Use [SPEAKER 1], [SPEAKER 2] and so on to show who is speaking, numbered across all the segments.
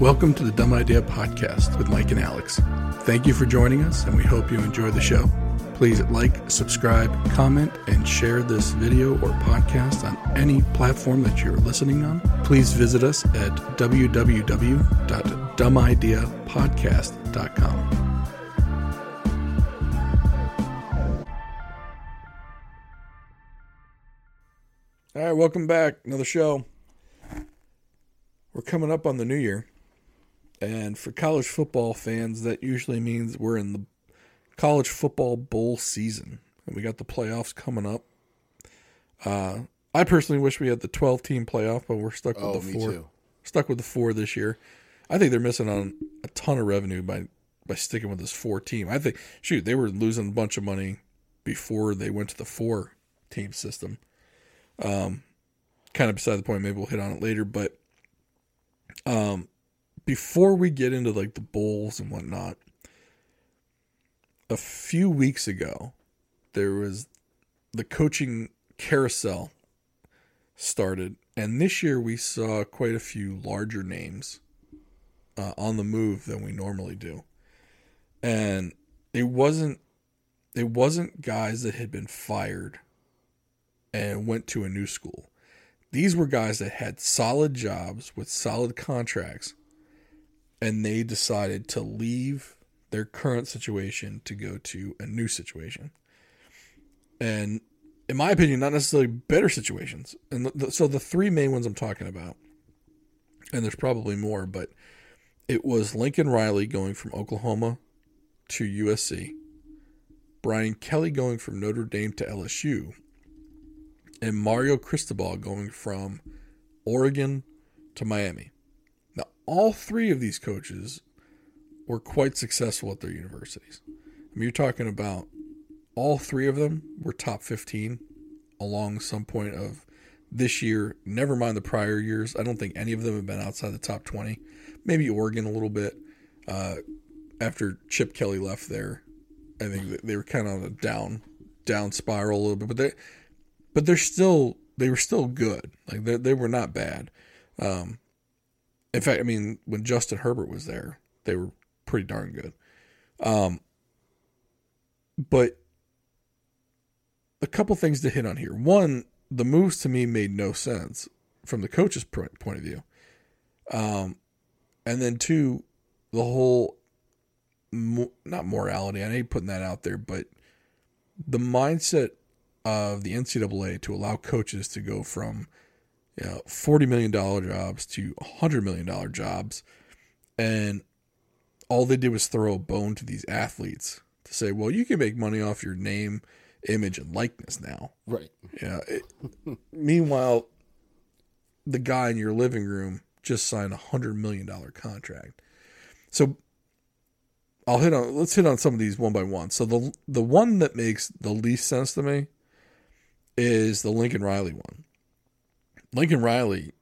[SPEAKER 1] Welcome to the Dumb Idea Podcast with Mike and Alex. Thank you for joining us, and we hope you enjoy the show. Please like, subscribe, comment, and share this video or podcast on any platform that you're listening on. Please visit us at www.dumbideapodcast.com. All right, welcome back. Another show. We're coming up on the new year. And for college football fans, that usually means we're in the college football bowl season. And we got the playoffs coming up. Uh, I personally wish we had the 12 team playoff, but we're stuck with
[SPEAKER 2] Oh,
[SPEAKER 1] the four.
[SPEAKER 2] too.
[SPEAKER 1] Stuck with the four this year. I think they're missing on a ton of revenue by by sticking with this four team. I think shoot, they were losing a bunch of money before they went to the four team system. Um kind of beside the point, maybe we'll hit on it later, but um before we get into like the bowls and whatnot, a few weeks ago, there was the coaching carousel started, and this year we saw quite a few larger names uh, on the move than we normally do, and it wasn't it wasn't guys that had been fired and went to a new school. These were guys that had solid jobs with solid contracts and they decided to leave their current situation to go to a new situation. And in my opinion, not necessarily better situations. And the, the- so the three main ones I'm talking about, and there's probably more, but it was Lincoln Riley going from Oklahoma to USC, Brian Kelly going from Notre Dame to LSU, and Mario Cristobal going from Oregon to Miami. All three of these coaches were quite successful at their universities. I mean, you're talking about all three of them were top 15 along some point of this year, never mind the prior years. I don't think any of them have been outside the top 20. Maybe Oregon a little bit. Uh, after Chip Kelly left there, I think they were kind of on a down down spiral a little bit, but they but they're still they were still good. Like they they were not bad. Um, in fact, I mean, when Justin Herbert was there, they were pretty darn good. Um, but a couple things to hit on here. One, the moves to me made no sense from the coach's point of view. Um, and then two, the whole mo- not morality. I hate putting that out there, but the mindset of the NCAA to allow coaches to go from you know, forty million dollar jobs to hundred million dollar jobs, and all they did was throw a bone to these athletes to say, "Well, you can make money off your name, image, and likeness now."
[SPEAKER 2] Right.
[SPEAKER 1] Yeah. It, meanwhile, the guy in your living room just signed a hundred million dollar contract. So I'll hit on. Let's hit on some of these one by one. So the the one that makes the least sense to me is the Lincoln Riley one. Lincoln Riley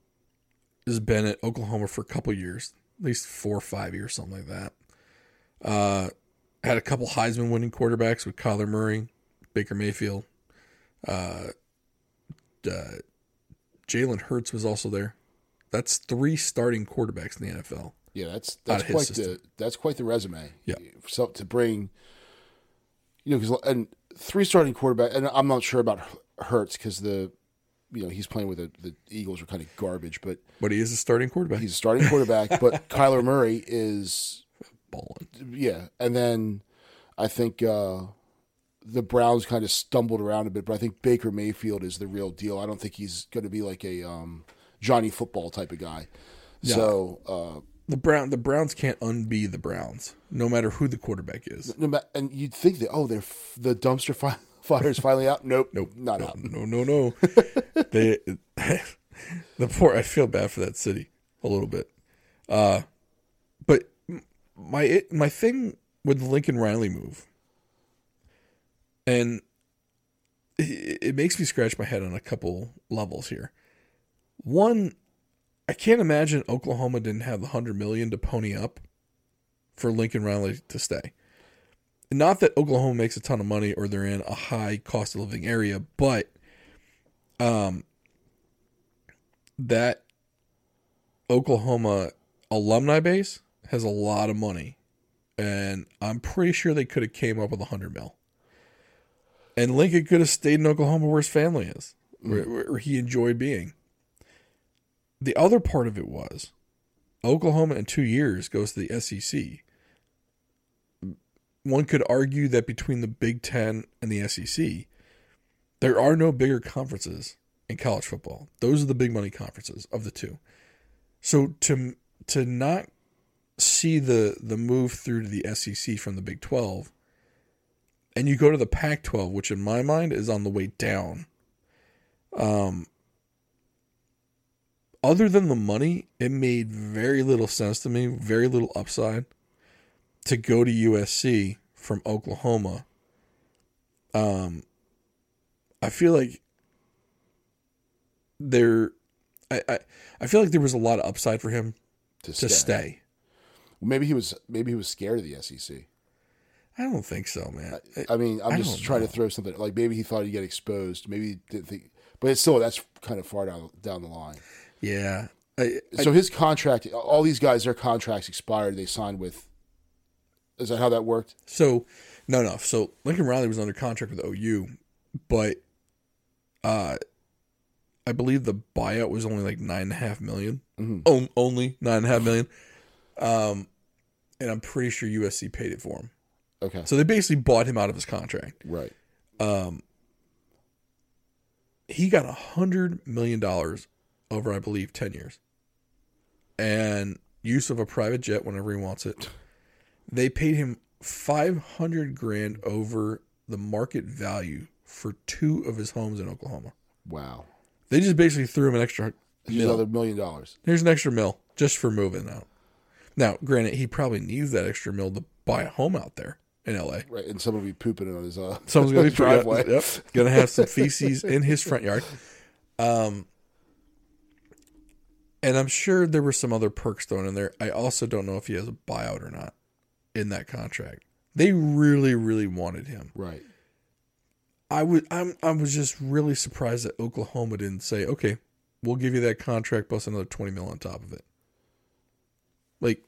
[SPEAKER 1] has been at Oklahoma for a couple years, at least four or five years, something like that. Uh, had a couple Heisman winning quarterbacks with Kyler Murray, Baker Mayfield. Uh, uh, Jalen Hurts was also there. That's three starting quarterbacks in the NFL.
[SPEAKER 2] Yeah, that's that's quite the that's quite the resume.
[SPEAKER 1] Yeah.
[SPEAKER 2] So to bring, you know, and three starting quarterback, and I'm not sure about Hurts because the, you know, he's playing with the the Eagles are kind of garbage, but
[SPEAKER 1] But he is a starting quarterback.
[SPEAKER 2] he's a starting quarterback. but Kyler Murray is
[SPEAKER 1] balling.
[SPEAKER 2] yeah, and then I think uh, the Browns kind of stumbled around a bit, but I think Baker Mayfield is the real deal. I don't think he's going to be like a um, Johnny Football type of guy. So. Uh,
[SPEAKER 1] The Brown the Browns can't unbe the Browns, no matter who the quarterback is.
[SPEAKER 2] No, and you'd think that oh, they're f- the dumpster fire is finally out. Nope,
[SPEAKER 1] Nope,
[SPEAKER 2] not
[SPEAKER 1] no,
[SPEAKER 2] out.
[SPEAKER 1] no, no, no. they, the poor. I feel bad for that city a little bit. Uh, but my it, my thing with the Lincoln Riley move, and it, it makes me scratch my head on a couple levels here. One, I can't imagine Oklahoma didn't have the hundred million to pony up for Lincoln Riley to stay. Not that Oklahoma makes a ton of money or they're in a high cost of living area, but um that Oklahoma alumni base has a lot of money, and I'm pretty sure they could have came up with a hundred mil. And Lincoln could have stayed in Oklahoma where his family is, where, where he enjoyed being. The other part of it was Oklahoma in two years goes to the SEC. One could argue that between the Big Ten and the SEC, there are no bigger conferences in college football. Those are the big money conferences of the two. So to to not see the the move through to the SEC from the Big 12 and you go to the Pac 12 which in my mind is on the way down. Um other than the money, it made very little sense to me, very little upside to go to USC from Oklahoma. Um I feel like there I, I I feel like there was a lot of upside for him
[SPEAKER 2] To,
[SPEAKER 1] to
[SPEAKER 2] stay.
[SPEAKER 1] stay.
[SPEAKER 2] Maybe he was. Maybe he was scared of the SEC.
[SPEAKER 1] I don't think so, man.
[SPEAKER 2] I mean, I'm
[SPEAKER 1] I
[SPEAKER 2] just trying
[SPEAKER 1] know.
[SPEAKER 2] to throw something. Like maybe he thought he'd get exposed. Maybe he didn't think. But it's still that's kind of far down down the line.
[SPEAKER 1] yeah. I, I,
[SPEAKER 2] So his contract, all these guys, their contracts expired. They signed with. Is that how that worked?
[SPEAKER 1] so no, no. So Lincoln Riley was under contract with OU, but uh, I believe the buyout was only like nine and a half million. On- only nine and a half million. Um, and I'm pretty sure USC paid it for him.
[SPEAKER 2] Okay,
[SPEAKER 1] So they basically bought him out of his contract.
[SPEAKER 2] right.
[SPEAKER 1] Um, he got a hundred million dollars over, I believe, ten years, and use of a private jet whenever he wants it. They paid him five hundred grand over the market value for two of his homes in Oklahoma.
[SPEAKER 2] Wow.
[SPEAKER 1] They just basically threw him an extra
[SPEAKER 2] Here's
[SPEAKER 1] mil.
[SPEAKER 2] another million dollars.
[SPEAKER 1] Here's an extra mill just for moving out. Now, granted, he probably needs that extra mill to buy a home out there in LA.
[SPEAKER 2] Right, and someone will be pooping on his uh,
[SPEAKER 1] Someone's gonna be
[SPEAKER 2] driveway.
[SPEAKER 1] Yep, gonna have some feces in his front yard. Um, and I'm sure there were some other perks thrown in there. I also don't know if he has a buyout or not in that contract. They really, really wanted him.
[SPEAKER 2] Right.
[SPEAKER 1] I would. I'm. I was just really surprised that Oklahoma didn't say, "Okay, we'll give you that contract plus another twenty mil on top of it." Like,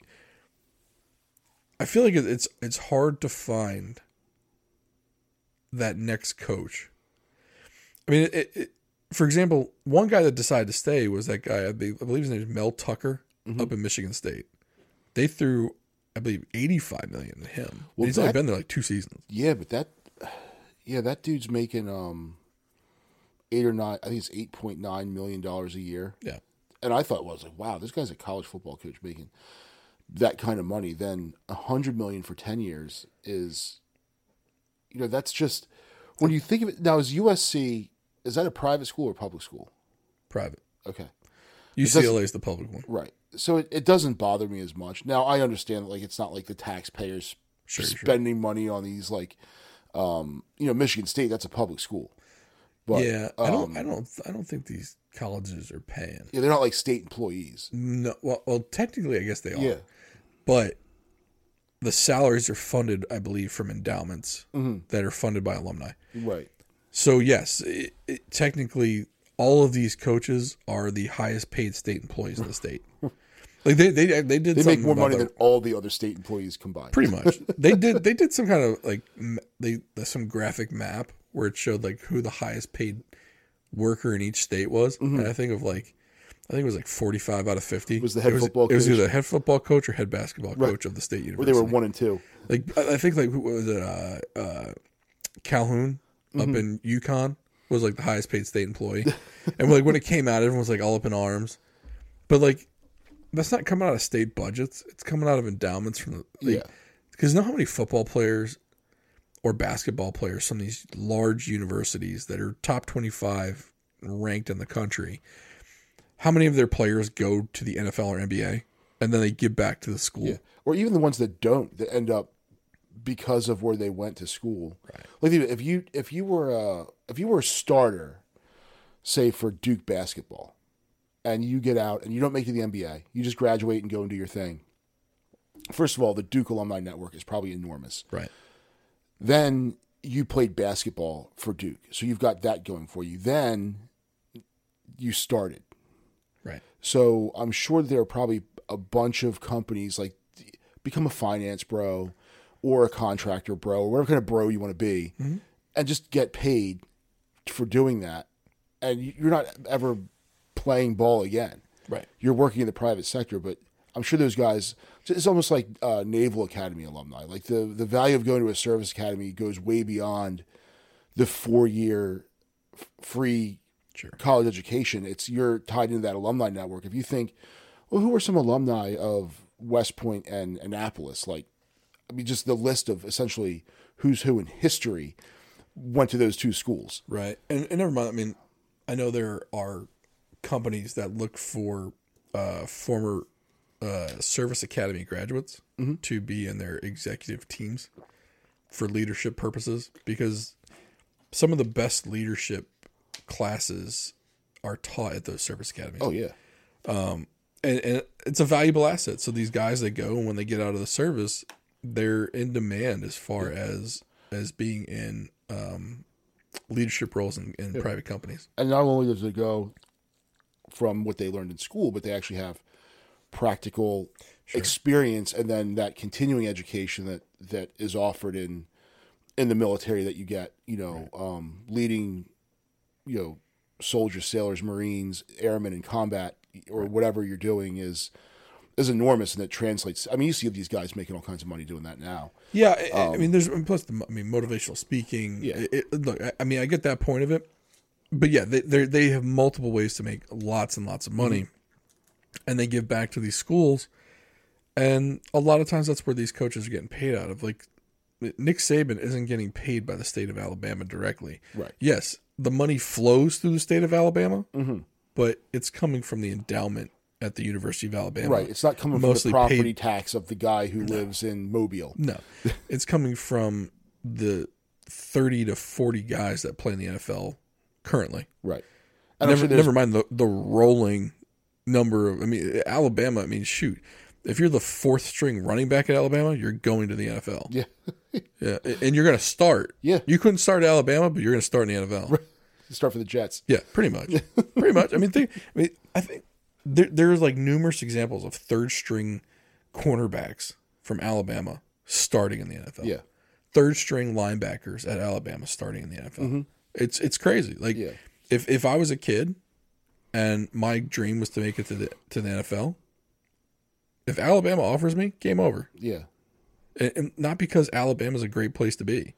[SPEAKER 1] I feel like it's it's hard to find that next coach. I mean, it, it, for example, one guy that decided to stay was that guy. I I believe his name is Mel Tucker mm-hmm. up in Michigan State. They threw, I believe, eighty five million to him.
[SPEAKER 2] Well,
[SPEAKER 1] He's only been there like two seasons.
[SPEAKER 2] Yeah, but that, yeah, that dude's making um, eight or nine. I think it's eight point nine million dollars a year.
[SPEAKER 1] Yeah.
[SPEAKER 2] and I thought, well, I was like, wow, this guy's a college football coach making that kind of money. Then a hundred million for ten years is, you know, that's just when you think of it. Now, is USC is that a private school or public school?
[SPEAKER 1] Private.
[SPEAKER 2] Okay,
[SPEAKER 1] UCLA is the public one.
[SPEAKER 2] right. So it, it doesn't bother me as much. Now I understand that like it's not like the taxpayers
[SPEAKER 1] Sure, sure.
[SPEAKER 2] spending money on these like, um, you know, Michigan State. That's a public school. But,
[SPEAKER 1] yeah, I don't.
[SPEAKER 2] um,
[SPEAKER 1] I don't. I don't think these colleges are paying.
[SPEAKER 2] Yeah, they're not like state employees.
[SPEAKER 1] No. Well, well, technically, I guess they are.
[SPEAKER 2] Yeah.
[SPEAKER 1] But the salaries are funded, I believe, from endowments
[SPEAKER 2] Mm-hmm.
[SPEAKER 1] that are funded by alumni.
[SPEAKER 2] Right.
[SPEAKER 1] So yes, it, it, technically, all of these coaches are the highest paid state employees in the state. Like they they they did
[SPEAKER 2] They make more money
[SPEAKER 1] the-
[SPEAKER 2] than all the other state employees combined.
[SPEAKER 1] pretty much. they did they did some kind of like they some graphic map where it showed like who the highest paid worker in each state was, and I think of like. I think it was like forty-five out of fifty.
[SPEAKER 2] Mm-hmm. Was the head
[SPEAKER 1] it
[SPEAKER 2] football
[SPEAKER 1] It was
[SPEAKER 2] coach?
[SPEAKER 1] either head football coach or head basketball coach of the state
[SPEAKER 2] Where
[SPEAKER 1] university.
[SPEAKER 2] they were one and two.
[SPEAKER 1] Like I think like who was it? Uh, uh, Calhoun
[SPEAKER 2] Mm-hmm.
[SPEAKER 1] up in UConn was like the highest paid state employee, and like when it came out, everyone was like all up in arms. But like that's not coming out of state budgets; it's coming out of endowments from the league.
[SPEAKER 2] Yeah.
[SPEAKER 1] Because you know how many football players or basketball players, some of these large universities that are top twenty-five ranked in the country, how many of their players go to the NFL or NBA and then they give back to the school?
[SPEAKER 2] Yeah. Or even the ones that don't that end up because of where they went to school. Right. Like if you if you were a if you were a starter, say for Duke basketball, and you get out and you don't make it to the NBA, you just graduate and go and do your thing. First of all, the Duke alumni network is probably enormous.
[SPEAKER 1] Right.
[SPEAKER 2] Then you played basketball for Duke, so you've got that going for you. Then you started.
[SPEAKER 1] Right.
[SPEAKER 2] So I'm sure there are probably a bunch of companies like become a finance bro or a contractor bro or whatever kind of bro you want to be, mm-hmm. and just get paid for doing that, and you- you're not ever playing ball again.
[SPEAKER 1] Right.
[SPEAKER 2] You're working in the private sector, but I'm sure those guys. It's almost like uh, Naval Academy alumni. Like the the value of going to a service academy goes way beyond the four year free
[SPEAKER 1] Sure.
[SPEAKER 2] college education. It's you're tied into that alumni network. If you think, well, who are some alumni of West Point and Annapolis? Like, I mean, just the list of essentially who's who in history went to those two schools.
[SPEAKER 1] Right. And, and never mind. I mean, I know there are companies that look for uh, former uh, service academy graduates to be in their executive teams for leadership purposes because some of the best leadership classes are taught at those service academies.
[SPEAKER 2] Oh yeah,
[SPEAKER 1] and, and it's a valuable asset. So these guys that go and when they get out of the service, they're in demand as far as as being in um, leadership roles in, in private companies.
[SPEAKER 2] and not only does it go from what they learned in school, but they actually have practical experience, and then that continuing education that that is offered in in the military that you get. You know, um, leading, you know, soldiers, sailors, marines, airmen in combat, or whatever you're doing is is enormous, and it translates. I mean, you see these guys making all kinds of money doing that now.
[SPEAKER 1] Yeah, I, I mean, there's plus the I mean motivational speaking.
[SPEAKER 2] Yeah.
[SPEAKER 1] it, it- look, I, I mean, I get that point of it, but yeah, they they they have multiple ways to make lots and lots of money, mm-hmm. and they give back to these schools, and a lot of times that's where these coaches are getting paid out of. Like Nick Saban isn't getting paid by the state of Alabama directly.
[SPEAKER 2] Right.
[SPEAKER 1] Yes, the money flows through the state of Alabama, mm-hmm. but it's coming from the endowment at the University of Alabama.
[SPEAKER 2] Right. It's not coming
[SPEAKER 1] Mostly
[SPEAKER 2] from the property
[SPEAKER 1] paid-
[SPEAKER 2] tax of the guy who lives in Mobile.
[SPEAKER 1] No, it's coming from the thirty to forty guys that play in the NFL currently.
[SPEAKER 2] Right.
[SPEAKER 1] Never, never mind the the rolling number of. I mean, Alabama. I mean, shoot, if you're the fourth string running back at Alabama, you're going to the NFL.
[SPEAKER 2] Yeah.
[SPEAKER 1] Yeah, and you're going to start.
[SPEAKER 2] Yeah.
[SPEAKER 1] you couldn't start at Alabama, but you're going to start in the NFL.
[SPEAKER 2] Start for the Jets.
[SPEAKER 1] Yeah, pretty much. pretty much. I mean, think, I mean, I think there there's like numerous examples of third string cornerbacks from Alabama starting in the NFL.
[SPEAKER 2] Yeah.
[SPEAKER 1] Third string linebackers at Alabama starting in the NFL. Mm-hmm. It's it's crazy. Like
[SPEAKER 2] Yeah.
[SPEAKER 1] if if I was a kid and my dream was to make it to the to the NFL, if Alabama offers me, game over.
[SPEAKER 2] Yeah.
[SPEAKER 1] And, and not because Alabama's a great place to be.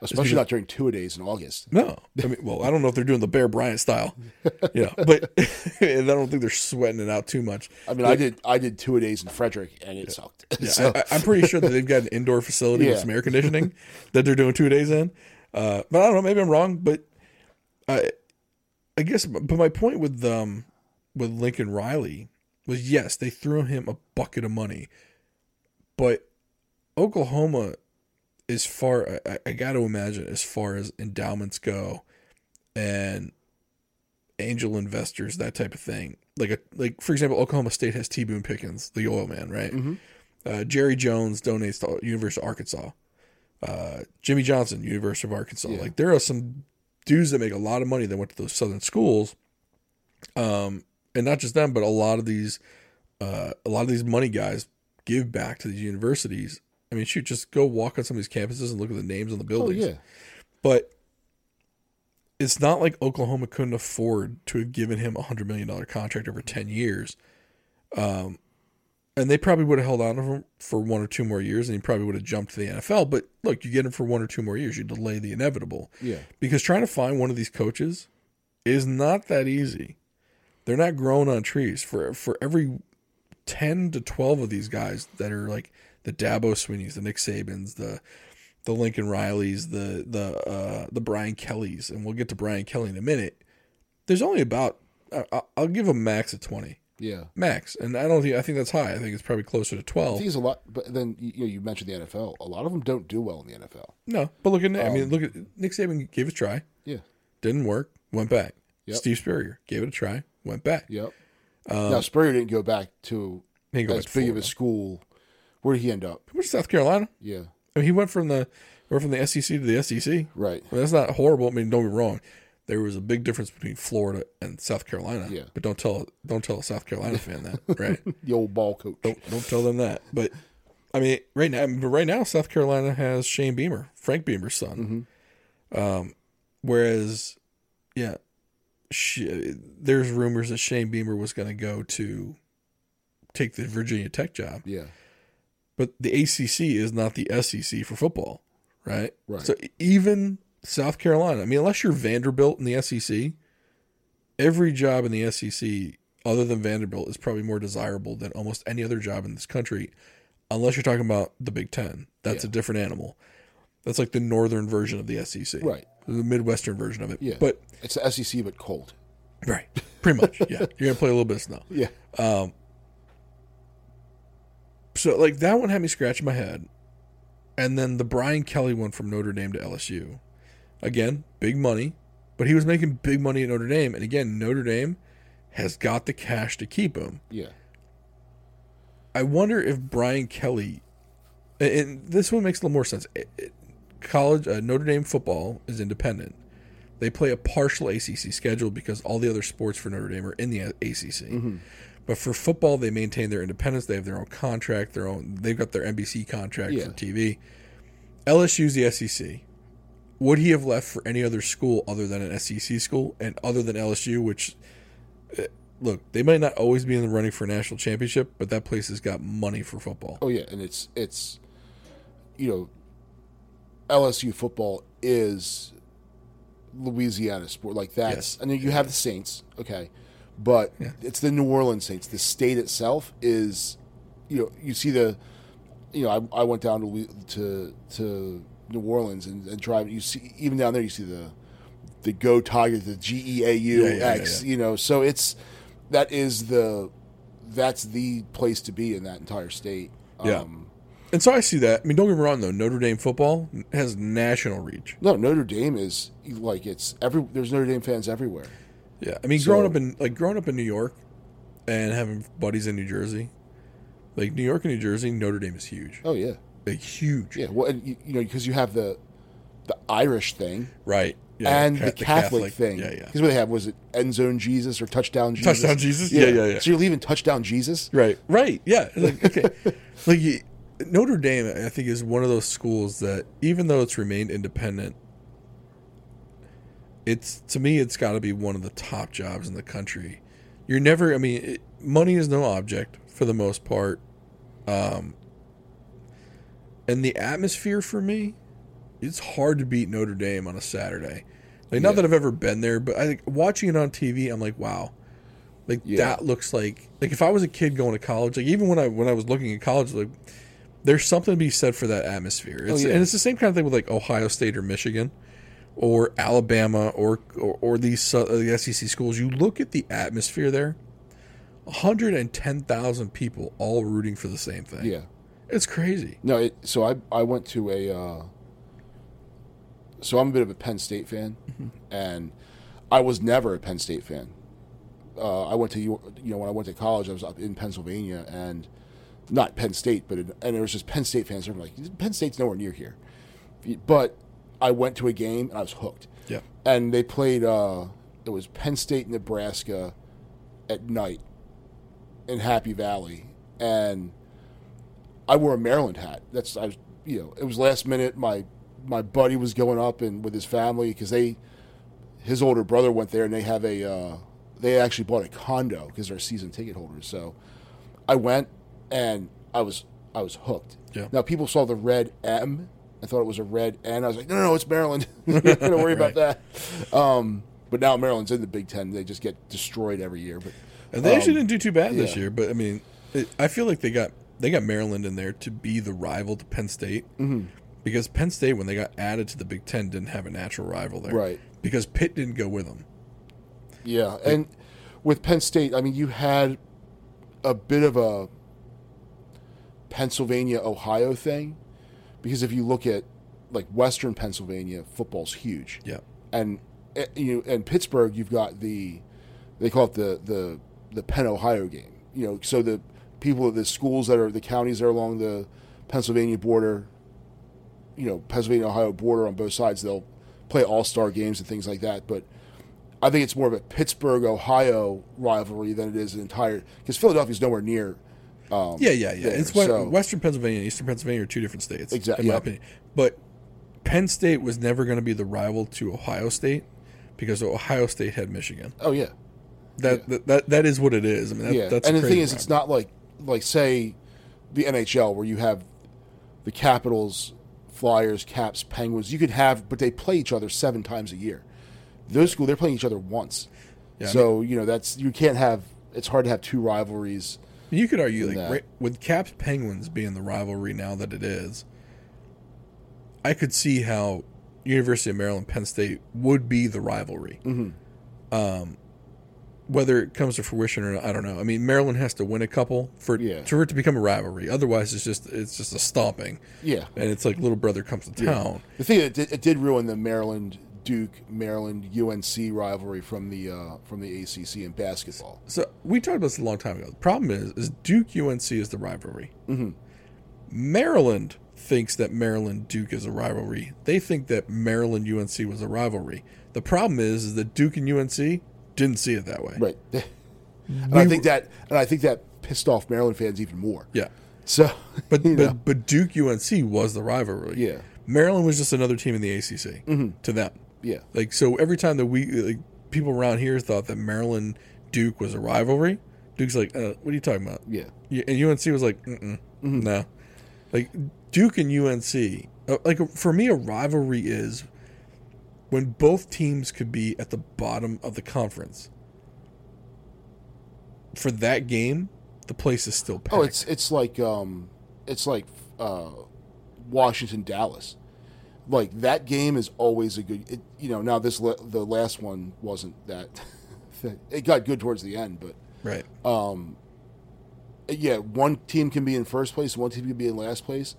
[SPEAKER 2] Especially not during two a days in August.
[SPEAKER 1] No, I mean, well, I don't know if they're doing the Bear Bryant style, you know, but and I don't think they're sweating it out too much.
[SPEAKER 2] I mean, I did I did two a days in Frederick, and it sucked.
[SPEAKER 1] Yeah,
[SPEAKER 2] so,
[SPEAKER 1] I, I'm pretty sure that they've got an indoor facility with some air conditioning that they're doing two days in. Uh, but I don't know, maybe I'm wrong. But I, I guess, but my point with um with Lincoln Riley was yes, they threw him a bucket of money, but Oklahoma, as far I, I got to imagine, as far as endowments go, and angel investors, that type of thing. Like a like for example, Oklahoma State has T. Boone Pickens, the oil man, right? Uh, Jerry Jones donates to University of Arkansas. Uh, Jimmy Johnson, University of Arkansas. Like there are some dudes that make a lot of money that went to those southern schools. Um, and not just them, but a lot of these, uh, a lot of these money guys give back to these universities. I mean, shoot, just go walk on some of these campuses and look at the names on the
[SPEAKER 2] oh
[SPEAKER 1] buildings.
[SPEAKER 2] yeah,
[SPEAKER 1] But it's not like Oklahoma couldn't afford to have given him a hundred million dollar contract over ten years. Um, and they probably would have held on to him for one or two more years, and he probably would have jumped to the NFL. But look, you get him for one or two more years, you delay the inevitable.
[SPEAKER 2] yeah.
[SPEAKER 1] Because trying to find one of these coaches is not that easy. They're not growing on trees. For for every ten to twelve of these guys that are like the Dabo Swinneys, the Nick Sabans, the the Lincoln Rileys, the the uh, the Brian Kellys, and we'll get to Brian Kelly in a minute. There's only about I'll give a max of twenty
[SPEAKER 2] Yeah.
[SPEAKER 1] max, and I don't think I think that's high. I think it's probably closer to
[SPEAKER 2] I
[SPEAKER 1] twelve.
[SPEAKER 2] think it's a lot, but then you, know, you mentioned the NFL. A lot of them don't do well in the NFL.
[SPEAKER 1] No, but look at Nick. I mean, um, look at Nick Saban gave it a try,
[SPEAKER 2] Yeah.
[SPEAKER 1] didn't work, went back.
[SPEAKER 2] Yep.
[SPEAKER 1] Steve Spurrier gave it a try, went back.
[SPEAKER 2] Yep. Um, now Spurrier didn't go back to
[SPEAKER 1] He didn't go
[SPEAKER 2] as
[SPEAKER 1] back to
[SPEAKER 2] big of a school. Where did he end up?
[SPEAKER 1] He went to South Carolina.
[SPEAKER 2] Yeah.
[SPEAKER 1] I mean, he went from the went from the SEC to the SEC.
[SPEAKER 2] Right.
[SPEAKER 1] Well, that's not horrible. I mean, don't be wrong. There was a big difference between Florida and South Carolina.
[SPEAKER 2] Yeah.
[SPEAKER 1] But don't tell don't tell a South Carolina fan that, right?
[SPEAKER 2] The old ball coach.
[SPEAKER 1] Don't don't tell them that. But I mean, right now, but right now, South Carolina has Shane Beamer, Frank Beamer's son. Um, whereas, yeah, she, there's rumors that Shane Beamer was going to go to take the Virginia Tech job,
[SPEAKER 2] Yeah.
[SPEAKER 1] but the ACC is not the SEC for football, right?
[SPEAKER 2] Right.
[SPEAKER 1] So even South Carolina, I mean, unless you're Vanderbilt in the SEC, every job in the SEC other than Vanderbilt is probably more desirable than almost any other job in this country, unless you're talking about the Big Ten. That's
[SPEAKER 2] Yeah.
[SPEAKER 1] a different animal. That's like the northern version of the SEC,
[SPEAKER 2] Right.
[SPEAKER 1] The midwestern version of it.
[SPEAKER 2] Yeah.
[SPEAKER 1] But
[SPEAKER 2] It's the SEC but cold.
[SPEAKER 1] right, pretty much, yeah. You're gonna play a little bit of snow.
[SPEAKER 2] Yeah.
[SPEAKER 1] Um, So like that one had me scratching my head. And then the Brian Kelly one from Notre Dame to LSU. Again, big money, but he was making big money at Notre Dame. And again, Notre Dame has got the cash to keep him.
[SPEAKER 2] Yeah.
[SPEAKER 1] I wonder if Brian Kelly, and- this one makes a little more sense. It- it- College uh, Notre Dame football is independent. They play a partial ACC schedule because all the other sports for Notre Dame are in the ACC. But for football, they maintain their independence. They have their own contract, their own. They've got their NBC contract
[SPEAKER 2] Yeah.
[SPEAKER 1] for TV. LSU's the SEC. Would he have left for any other school other than an SEC school and other than LSU, which uh, look, they might not always be in the running for a national championship, but that place has got money for football.
[SPEAKER 2] Oh yeah, and it's it's you know LSU football is Louisiana sport like that's
[SPEAKER 1] Yes.
[SPEAKER 2] and then you have the Saints, okay. But
[SPEAKER 1] Yeah.
[SPEAKER 2] it's the New Orleans Saints. The state itself is you know, you see the you know, I, I went down to to to New Orleans and, and drive you see even down there you see the the Go Tigers, the G E A U
[SPEAKER 1] yeah.
[SPEAKER 2] you know, so it's that is the that's the place to be in that entire state.
[SPEAKER 1] Yeah.
[SPEAKER 2] Um,
[SPEAKER 1] And so I see that. I mean, don't get me wrong though. Notre Dame football has national reach.
[SPEAKER 2] No, Notre Dame is like it's every. There's Notre Dame fans everywhere.
[SPEAKER 1] Yeah, I mean,
[SPEAKER 2] So-
[SPEAKER 1] growing up in like growing up in New York, and having buddies in New Jersey, like New York and New Jersey, Notre Dame is huge,
[SPEAKER 2] Oh yeah,
[SPEAKER 1] like huge.
[SPEAKER 2] yeah. Well, and you, you know, because you have the the Irish thing
[SPEAKER 1] Right. Yeah,
[SPEAKER 2] and
[SPEAKER 1] Ca-
[SPEAKER 2] the Catholic, thing.
[SPEAKER 1] Yeah, yeah.
[SPEAKER 2] Because what they have was it end zone Jesus or touchdown Jesus?
[SPEAKER 1] Touchdown Jesus? Yeah, yeah, yeah.
[SPEAKER 2] So you're leaving touchdown Jesus?
[SPEAKER 1] Right. Right. Yeah. Like, okay. like you, Notre Dame, I think, is one of those schools that, even though it's remained independent, it's to me, it's got to be one of the top jobs in the country. You're never. I mean, it, money is no object for the most part, um, and the atmosphere for me, it's hard to beat Notre Dame on a Saturday. Like, not
[SPEAKER 2] Yeah.
[SPEAKER 1] that I've ever been there, but I think watching it on TV, I'm like, wow. Like
[SPEAKER 2] Yeah.
[SPEAKER 1] that looks like like if I was a kid going to college, like even when I when I was looking at college, like there's something to be said for that atmosphere. It's,
[SPEAKER 2] Oh, yeah.
[SPEAKER 1] And it's the same kind of thing with like Ohio State or Michigan, or Alabama or or, or these uh, the SEC schools. You look at the atmosphere there, 110,000 people all rooting for the same thing.
[SPEAKER 2] Yeah.
[SPEAKER 1] It's crazy.
[SPEAKER 2] No. It, so I I went to a. Uh, so I'm a bit of a Penn State fan,
[SPEAKER 1] Mm-hmm.
[SPEAKER 2] and I was never a Penn State fan. Uh, I went to you know when I went to college, I was up in Pennsylvania, and not Penn State, but it, and there was just Penn State fans. I'm like, Penn State's nowhere near here, but I went to a game and I was hooked.
[SPEAKER 1] Yeah,
[SPEAKER 2] and they played. Uh, it was Penn State, Nebraska, at night in Happy Valley, and I wore a Maryland hat. That's I was, you know, it was last minute. My my buddy was going up and with his family because they, his older brother went there and they have a, uh, they actually bought a condo because they're season ticket holders. So, I went and I was I was hooked.
[SPEAKER 1] Yeah.
[SPEAKER 2] Now people saw the red M. I thought it was a red N. I was like, no, no, no it's Maryland. Don't worry about that. Um, but now Maryland's in the Big Ten. They just get destroyed every year. But
[SPEAKER 1] and they actually
[SPEAKER 2] um,
[SPEAKER 1] didn't do too bad this year. But I mean, it, I feel like they got they got Maryland in there to be the rival to Penn State. Mm-hmm. Because Penn State, when they got added to the Big Ten, didn't have a natural rival there.
[SPEAKER 2] Right.
[SPEAKER 1] Because Pitt didn't go with them.
[SPEAKER 2] Yeah, and with Penn State, I mean, you had a bit of a Pennsylvania Ohio thing because if you look at like Western Pennsylvania, football's huge,
[SPEAKER 1] Yeah.
[SPEAKER 2] and eh, you know, and Pittsburgh, you've got the they call it the the the Penn Ohio game. You know, so the people at the schools that are the counties that are along the Pennsylvania border, you know, Pennsylvania Ohio border on both sides, they'll play all star games and things like that. But I think it's more of a Pittsburgh Ohio rivalry than it is an entire because Philadelphia's nowhere near. Um,
[SPEAKER 1] Yeah, yeah, yeah.
[SPEAKER 2] there,
[SPEAKER 1] it's
[SPEAKER 2] so-
[SPEAKER 1] Western Pennsylvania and Eastern Pennsylvania are two different states.
[SPEAKER 2] exactly.
[SPEAKER 1] In my
[SPEAKER 2] yeah.
[SPEAKER 1] opinion. But Penn State was never going to be the rival to Ohio State because Ohio State had Michigan.
[SPEAKER 2] Oh yeah,
[SPEAKER 1] That that, that, that is what it is. I mean, that,
[SPEAKER 2] yeah.
[SPEAKER 1] that's
[SPEAKER 2] and the thing is, it's not like like say the NHL where you have the Capitals, Flyers, Caps, Penguins. You could have, but they play each other seven times a year. Those school they're playing each other once.
[SPEAKER 1] Yeah, I
[SPEAKER 2] so you know that's you can't have. It's hard to have two rivalries.
[SPEAKER 1] You could argue, like, right, with Caps Penguins being the rivalry now that it is, I could see how University of Maryland Penn State would be the rivalry. Mm-hmm. Um, whether it comes to fruition or not, I don't know. I mean, Maryland has to win a couple for
[SPEAKER 2] Yeah.
[SPEAKER 1] for it to become a rivalry. Otherwise, it's just it's just a stomping,
[SPEAKER 2] Yeah.
[SPEAKER 1] and it's like little brother comes to town.
[SPEAKER 2] The thing it did, it did ruin the Maryland Duke Maryland UNC rivalry from the uh, from the ACC in basketball.
[SPEAKER 1] So we talked about this a long time ago. The problem is, is Duke UNC is the rivalry. Mm-hmm. Maryland thinks that Maryland Duke is a rivalry. They think that Maryland UNC was a rivalry. The problem is, is that Duke and UNC didn't see it that way.
[SPEAKER 2] Right. and I think that and I think that pissed off Maryland fans even more.
[SPEAKER 1] Yeah,
[SPEAKER 2] So,
[SPEAKER 1] but but,
[SPEAKER 2] know,
[SPEAKER 1] but Duke UNC was the rivalry.
[SPEAKER 2] Yeah.
[SPEAKER 1] Maryland was just another team in the ACC to them.
[SPEAKER 2] yeah,
[SPEAKER 1] Like so, every time that we like people around here thought that Maryland Duke was a rivalry, Duke's like, uh, "What are you talking about?"
[SPEAKER 2] yeah,
[SPEAKER 1] Yeah, and UNC was like, Mm-mm, no, like Duke and UNC. uh, Like for me, a rivalry is when both teams could be at the bottom of the conference. For that game, the place is still packed.
[SPEAKER 2] Oh, it's it's like um, it's like uh, Washington Dallas. Like that game is always a good. It, you know, now this la- the last one wasn't that. it got good towards the end, but
[SPEAKER 1] right.
[SPEAKER 2] Um, yeah, one team can be in first place, one team can be in last place.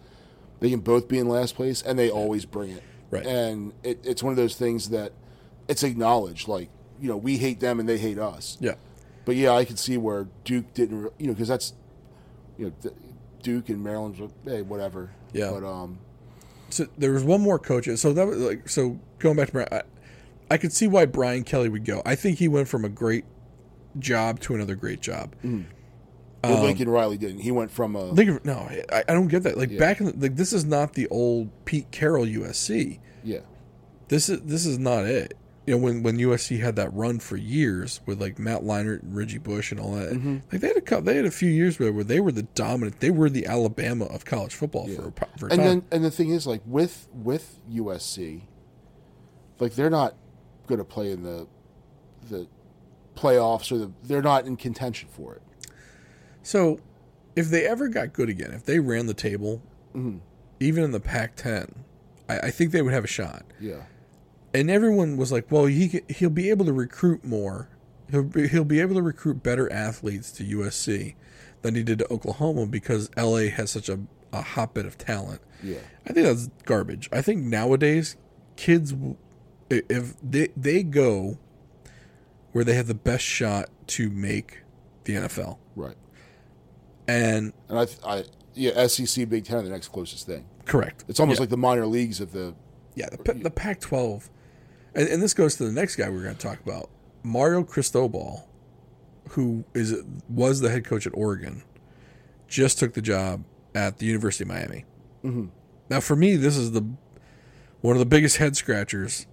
[SPEAKER 2] They can both be in last place, and they always bring it.
[SPEAKER 1] Right.
[SPEAKER 2] And it, it's one of those things that it's acknowledged. Like you know, we hate them and they hate us.
[SPEAKER 1] Yeah.
[SPEAKER 2] But yeah, I could see where Duke didn't. re- You know, because that's you know Duke and Maryland's. Hey, whatever.
[SPEAKER 1] Yeah.
[SPEAKER 2] But um,
[SPEAKER 1] So there was one more coach. So that was like so going back to Brian, I, I could see why Brian Kelly would go. I think he went from a great job to another great job.
[SPEAKER 2] Well, um, Lincoln Riley didn't. He went from a
[SPEAKER 1] of no, I, I don't get that. Like back in the, like this is not the old Pete Carroll USC.
[SPEAKER 2] yeah,
[SPEAKER 1] This is this is not it. You know when when USC had that run for years with like Matt Leinart and Reggie Bush and all that. Mm-hmm. Like they had a cou- they had a few years where, where they were the dominant. They were the Alabama of college football for a, po- for a
[SPEAKER 2] and
[SPEAKER 1] time.
[SPEAKER 2] then and the thing is like with with USC, like they're not going to play in the the playoffs or the they're not in contention for it.
[SPEAKER 1] So, if they ever got good again, if they ran the table,
[SPEAKER 2] Mm-hmm.
[SPEAKER 1] even in the Pac-10, I, I think they would have a shot.
[SPEAKER 2] Yeah,
[SPEAKER 1] And everyone was like, "Well, he he'll be able to recruit more. He'll be, he'll be able to recruit better athletes to USC than he did to Oklahoma because LA has such a, a hotbed of talent."
[SPEAKER 2] yeah,
[SPEAKER 1] I think that's garbage. I think nowadays kids, if they they go where they have the best shot to make the NFL,
[SPEAKER 2] right.
[SPEAKER 1] And
[SPEAKER 2] And I, I yeah, SEC Big Ten are the next closest thing.
[SPEAKER 1] correct,
[SPEAKER 2] It's almost
[SPEAKER 1] Yeah.
[SPEAKER 2] like the minor leagues of the
[SPEAKER 1] Yeah, the, the Pac-12, and, and this goes to the next guy we're going to talk about, Mario Cristobal, who is was the head coach at Oregon, just took the job at the University of Miami. Mm-hmm. Now, for me, this is the one of the biggest head scratchers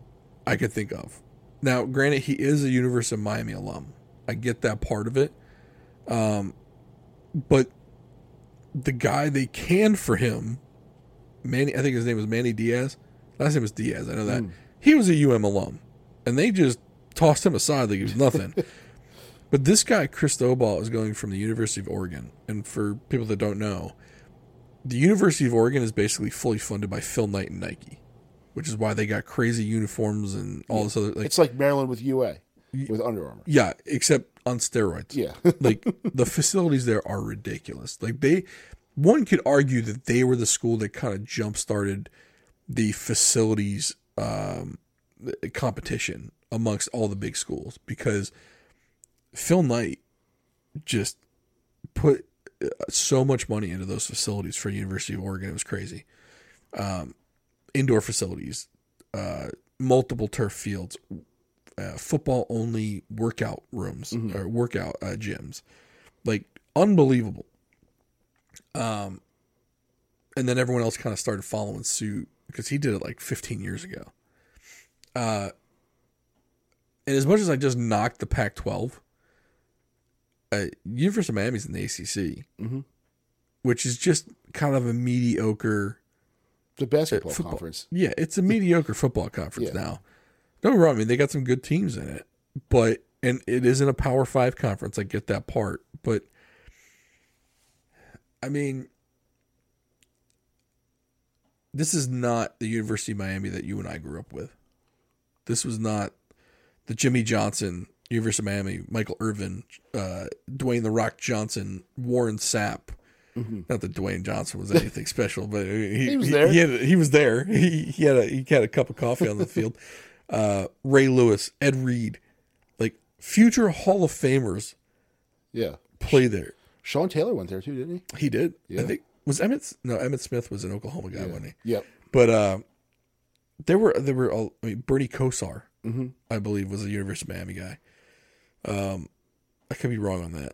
[SPEAKER 1] I could think of. Now, granted, he is a University of Miami alum. I get that part of it, um, but the guy they canned for him Manny, I think his name was Manny Diaz. Last name was Diaz. I know that. He was a UM alum, and they just tossed him aside like he was nothing. but this guy, Cristobal, is going from the University of Oregon. And for people that don't know, the University of Oregon is basically fully funded by Phil Knight and Nike, which is why they got crazy uniforms and all this other like
[SPEAKER 2] It's like Maryland with UA with Under Armour.
[SPEAKER 1] yeah, except on steroids.
[SPEAKER 2] Yeah.
[SPEAKER 1] like the facilities there are ridiculous. Like they, one could argue that they were the school that kind of jump started the facilities um, competition amongst all the big schools because Phil Knight just put uh, so much money into those facilities for University of Oregon. It was crazy. Um, indoor facilities, uh, multiple turf fields, uh, football only workout rooms or workout uh, gyms, like unbelievable. Um, and then everyone else kind of started following suit because he did it like 15 years ago. Uh, and as much as I just knocked the Pac-12, uh, University of Miami's in the ACC,
[SPEAKER 2] Mhm.
[SPEAKER 1] which is just kind of a mediocre.
[SPEAKER 2] The basketball
[SPEAKER 1] football.
[SPEAKER 2] conference.
[SPEAKER 1] Yeah, it's a mediocre football conference
[SPEAKER 2] Yeah.
[SPEAKER 1] now. Don't get me wrong. I mean, they got some good teams in it, but and it isn't a Power Five conference. I get that part, but I mean, this is not the University of Miami that you and I grew up with. This was not the Jimmy Johnson University of Miami, Michael Irvin, uh, Dwayne the Rock Johnson, Warren Sapp. Not that Dwayne Johnson was anything special, but he,
[SPEAKER 2] He was there.
[SPEAKER 1] He, had, he was there. He, he had a he had a cup of coffee on the field. Uh, Ray Lewis, Ed Reed, like future Hall of Famers
[SPEAKER 2] Yeah.
[SPEAKER 1] play there.
[SPEAKER 2] Sean Taylor went there too, didn't he?
[SPEAKER 1] He did.
[SPEAKER 2] Yeah.
[SPEAKER 1] I think was Emmitt. No, Emmitt Smith was an Oklahoma guy, wasn't he?
[SPEAKER 2] Yep.
[SPEAKER 1] But uh, there were there were all- I mean Bernie Kosar,
[SPEAKER 2] Mm-hmm.
[SPEAKER 1] I believe, was a University of Miami guy. Um, I could be wrong on that.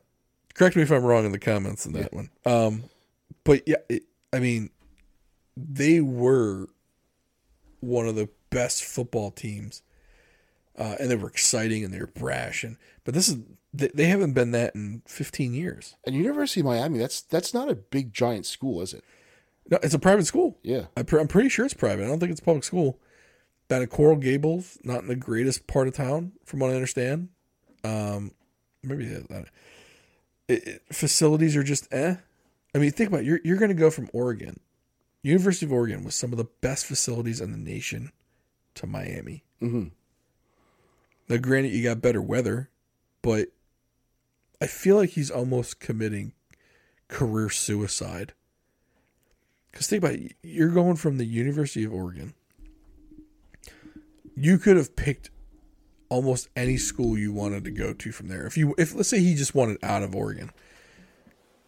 [SPEAKER 1] Correct me if I'm wrong in the comments on that one. Um, but yeah, it, I mean, they were one of the best football teams, uh, and they were exciting and they were brash. And but this is they, they haven't been that in 15 years.
[SPEAKER 2] And University of Miami, that's that's not a big giant school, is it?
[SPEAKER 1] No, it's a private school.
[SPEAKER 2] Yeah.
[SPEAKER 1] I pr- I'm pretty sure it's private. I don't think it's public school. Down in Coral Gables, not in the greatest part of town, from what I understand. Um, maybe that. It, it, facilities are just eh. I mean, think about it. you're you're going to go from Oregon, University of Oregon, with some of the best facilities in the nation, to Miami.
[SPEAKER 2] Mm-hmm.
[SPEAKER 1] Now, granted, you got better weather, but I feel like he's almost committing career suicide. Because think about it, you're going from the University of Oregon. You could have picked almost any school you wanted to go to from there. If you, if let's say he just wanted out of Oregon,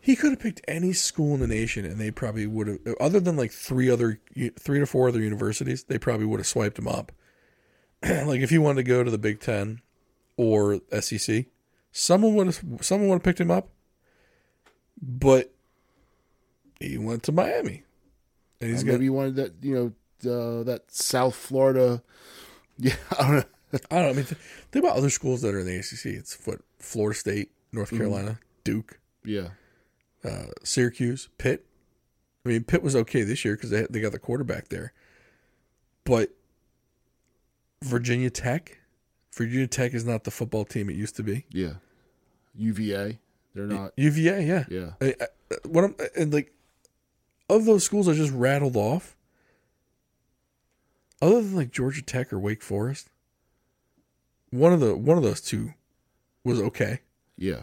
[SPEAKER 1] he could have picked any school in the nation, and they probably would have, other than like three other, three to four other universities, they probably would have swiped him up. like if he wanted to go to the Big Ten or SEC, someone would have, someone would have picked him up. But he went to Miami, and he's
[SPEAKER 2] going
[SPEAKER 1] to
[SPEAKER 2] be one wanted that, you know, uh, that South Florida. Yeah, I don't know.
[SPEAKER 1] I don't know. I mean, th- think about other schools that are in the ACC. It's what Florida State, North Carolina, Duke,
[SPEAKER 2] Yeah.
[SPEAKER 1] Uh, Syracuse, Pitt. I mean, Pitt was okay this year because they they got the quarterback there, but Virginia Tech, Virginia Tech is not the football team it used to be.
[SPEAKER 2] Yeah. UVA. They're not.
[SPEAKER 1] UVA, yeah,
[SPEAKER 2] Yeah.
[SPEAKER 1] I, I, what I'm and like of those schools I just rattled off, other than like Georgia Tech or Wake Forest, one of the one of those two was okay.
[SPEAKER 2] Yeah.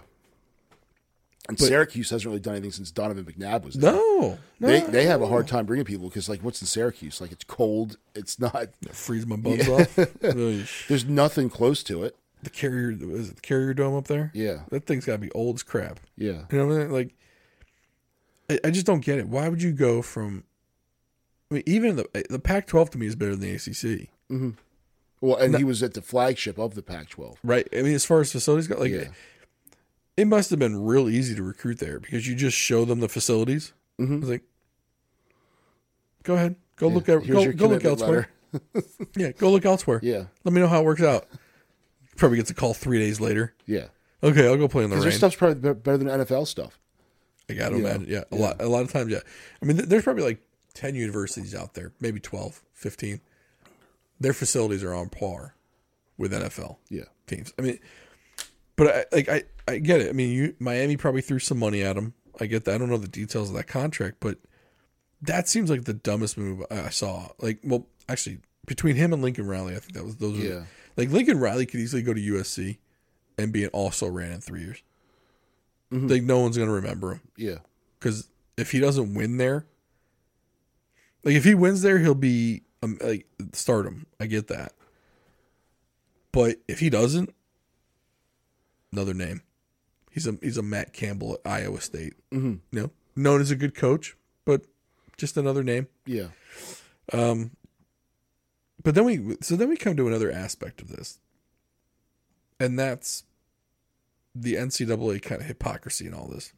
[SPEAKER 2] And
[SPEAKER 1] But-
[SPEAKER 2] Syracuse hasn't really done anything since Donovan McNabb was there.
[SPEAKER 1] No, no,
[SPEAKER 2] They they have a hard time bringing people because like what's in Syracuse? Like it's cold. It's not.
[SPEAKER 1] freeze my buns off.
[SPEAKER 2] There's nothing close to it.
[SPEAKER 1] the carrier is it the carrier dome up there?
[SPEAKER 2] Yeah.
[SPEAKER 1] That thing's got to be old as crap.
[SPEAKER 2] Yeah.
[SPEAKER 1] You know what I mean? Like, I, I just don't get it. Why would you go from? I mean, even the eh, the Pac-12 to me is better than the ACC, mm-hmm.
[SPEAKER 2] Well, and he was at the flagship of the Pac-12.
[SPEAKER 1] right? I mean, as far as facilities go, like,
[SPEAKER 2] Yeah.
[SPEAKER 1] It must have been real easy to recruit there because you just show them the facilities.
[SPEAKER 2] Mhm.
[SPEAKER 1] I was like, go ahead, go look at go, go look elsewhere. yeah, go look elsewhere.
[SPEAKER 2] Yeah.
[SPEAKER 1] Let me know how it works out. Probably gets a call three days later.
[SPEAKER 2] Yeah.
[SPEAKER 1] Okay, I'll go play in the rain.
[SPEAKER 2] their stuff's probably better than NFL stuff.
[SPEAKER 1] I got to
[SPEAKER 2] you know,
[SPEAKER 1] imagine. Yeah, a lot. A lot of times, yeah. I mean, th- there's probably like ten universities out there, maybe 12, 15. Their facilities are on par with NFL
[SPEAKER 2] Yeah.
[SPEAKER 1] teams. I mean, but I like I I get it. I mean, you Miami probably threw some money at him. I get that. I don't know the details of that contract, but that seems like the dumbest move I saw. Like, well, actually, between him and Lincoln Riley, I think that was those.
[SPEAKER 2] Yeah.
[SPEAKER 1] Like Lincoln Riley could easily go to USC and be an also ran in three years. Like no one's gonna remember him
[SPEAKER 2] Yeah.
[SPEAKER 1] because if he doesn't win there, like if he wins there, he'll be um, like stardom. I get that, but if he doesn't, another name. He's a he's a Matt Campbell at Iowa State. Mm-hmm. You know, known as a good coach, but just another name.
[SPEAKER 2] Yeah. Um.
[SPEAKER 1] But then we so then we come to another aspect of this. and that's the NCAA kind of hypocrisy in all this.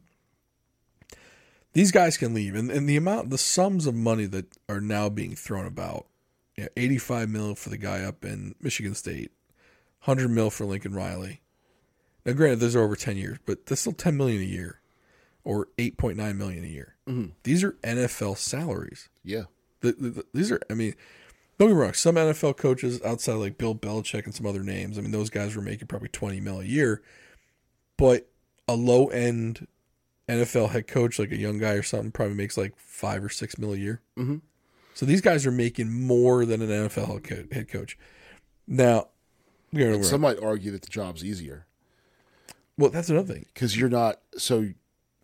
[SPEAKER 1] These guys can leave, and, and the amount, the sums of money that are now being thrown about, yeah, 85 mil for the guy up in Michigan State, 100 mil for Lincoln Riley. Now, granted, those are over 10 years, but that's still 10 million a year, or 8.9 million a year. These are NFL salaries.
[SPEAKER 2] Yeah.
[SPEAKER 1] The, the, the- these are, I mean, don't get me wrong. Some NFL coaches outside like Bill Belichick and some other names, I mean, those guys were making probably 20 mil a year. But a low end NFL head coach, like a young guy or something, probably makes like five or six mil a year.
[SPEAKER 2] Mhm.
[SPEAKER 1] So these guys are making more than an NFL head head coach. Now, you know,
[SPEAKER 2] Some might argue that the job's easier
[SPEAKER 1] well, that's another thing.
[SPEAKER 2] because you're not so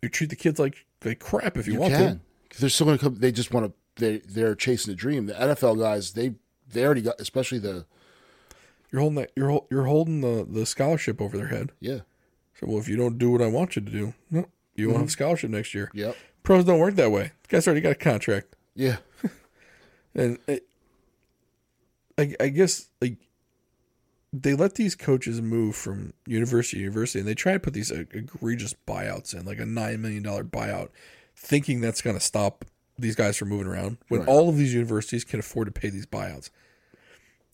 [SPEAKER 1] You treat the kids like like crap if you,
[SPEAKER 2] you
[SPEAKER 1] want
[SPEAKER 2] can
[SPEAKER 1] to.
[SPEAKER 2] because they're still going to come. They just want to. They they're chasing a dream. The NFL guys, they they already got, especially the
[SPEAKER 1] You're holding that. You're you're holding the the scholarship over their head.
[SPEAKER 2] yeah
[SPEAKER 1] So, well, if you don't do what I want you to do, no, you won't have a mm-hmm. scholarship next year.
[SPEAKER 2] yep
[SPEAKER 1] Pros don't work that way. The guy's already got a contract,
[SPEAKER 2] yeah
[SPEAKER 1] and it, I, I guess like they let these coaches move from university to university, and they try to put these uh, egregious buyouts in, like a nine million dollar buyout, thinking that's going to stop these guys from moving around. When
[SPEAKER 2] Right.
[SPEAKER 1] all of these universities can afford to pay these buyouts,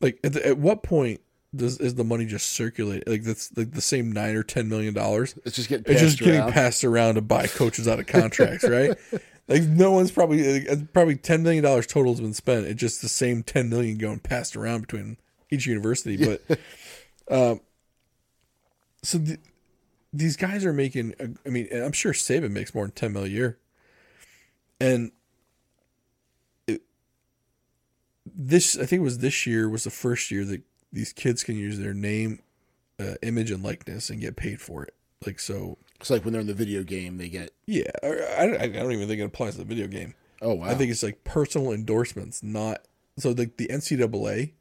[SPEAKER 1] like at, the, at what point? Does is the money just circulate like that's like the same nine or ten million dollars?
[SPEAKER 2] it's just getting
[SPEAKER 1] It's
[SPEAKER 2] passed
[SPEAKER 1] just getting
[SPEAKER 2] around.
[SPEAKER 1] passed around to buy coaches out of contracts, right? Like no one's probably like, probably ten million dollars total has been spent. It's just the same ten million going passed around between each university. But um, so the, these guys are making. I mean, and I'm sure Saban makes more than ten million a year, and it, this I think it was this year was the first year that these kids can use their name, uh, image, and likeness and get paid for it. Like so,
[SPEAKER 2] It's like when they're in the video game, they get
[SPEAKER 1] yeah, I, I don't even think it applies to the video game.
[SPEAKER 2] oh wow.
[SPEAKER 1] I think it's like personal endorsements, not so like the NCAA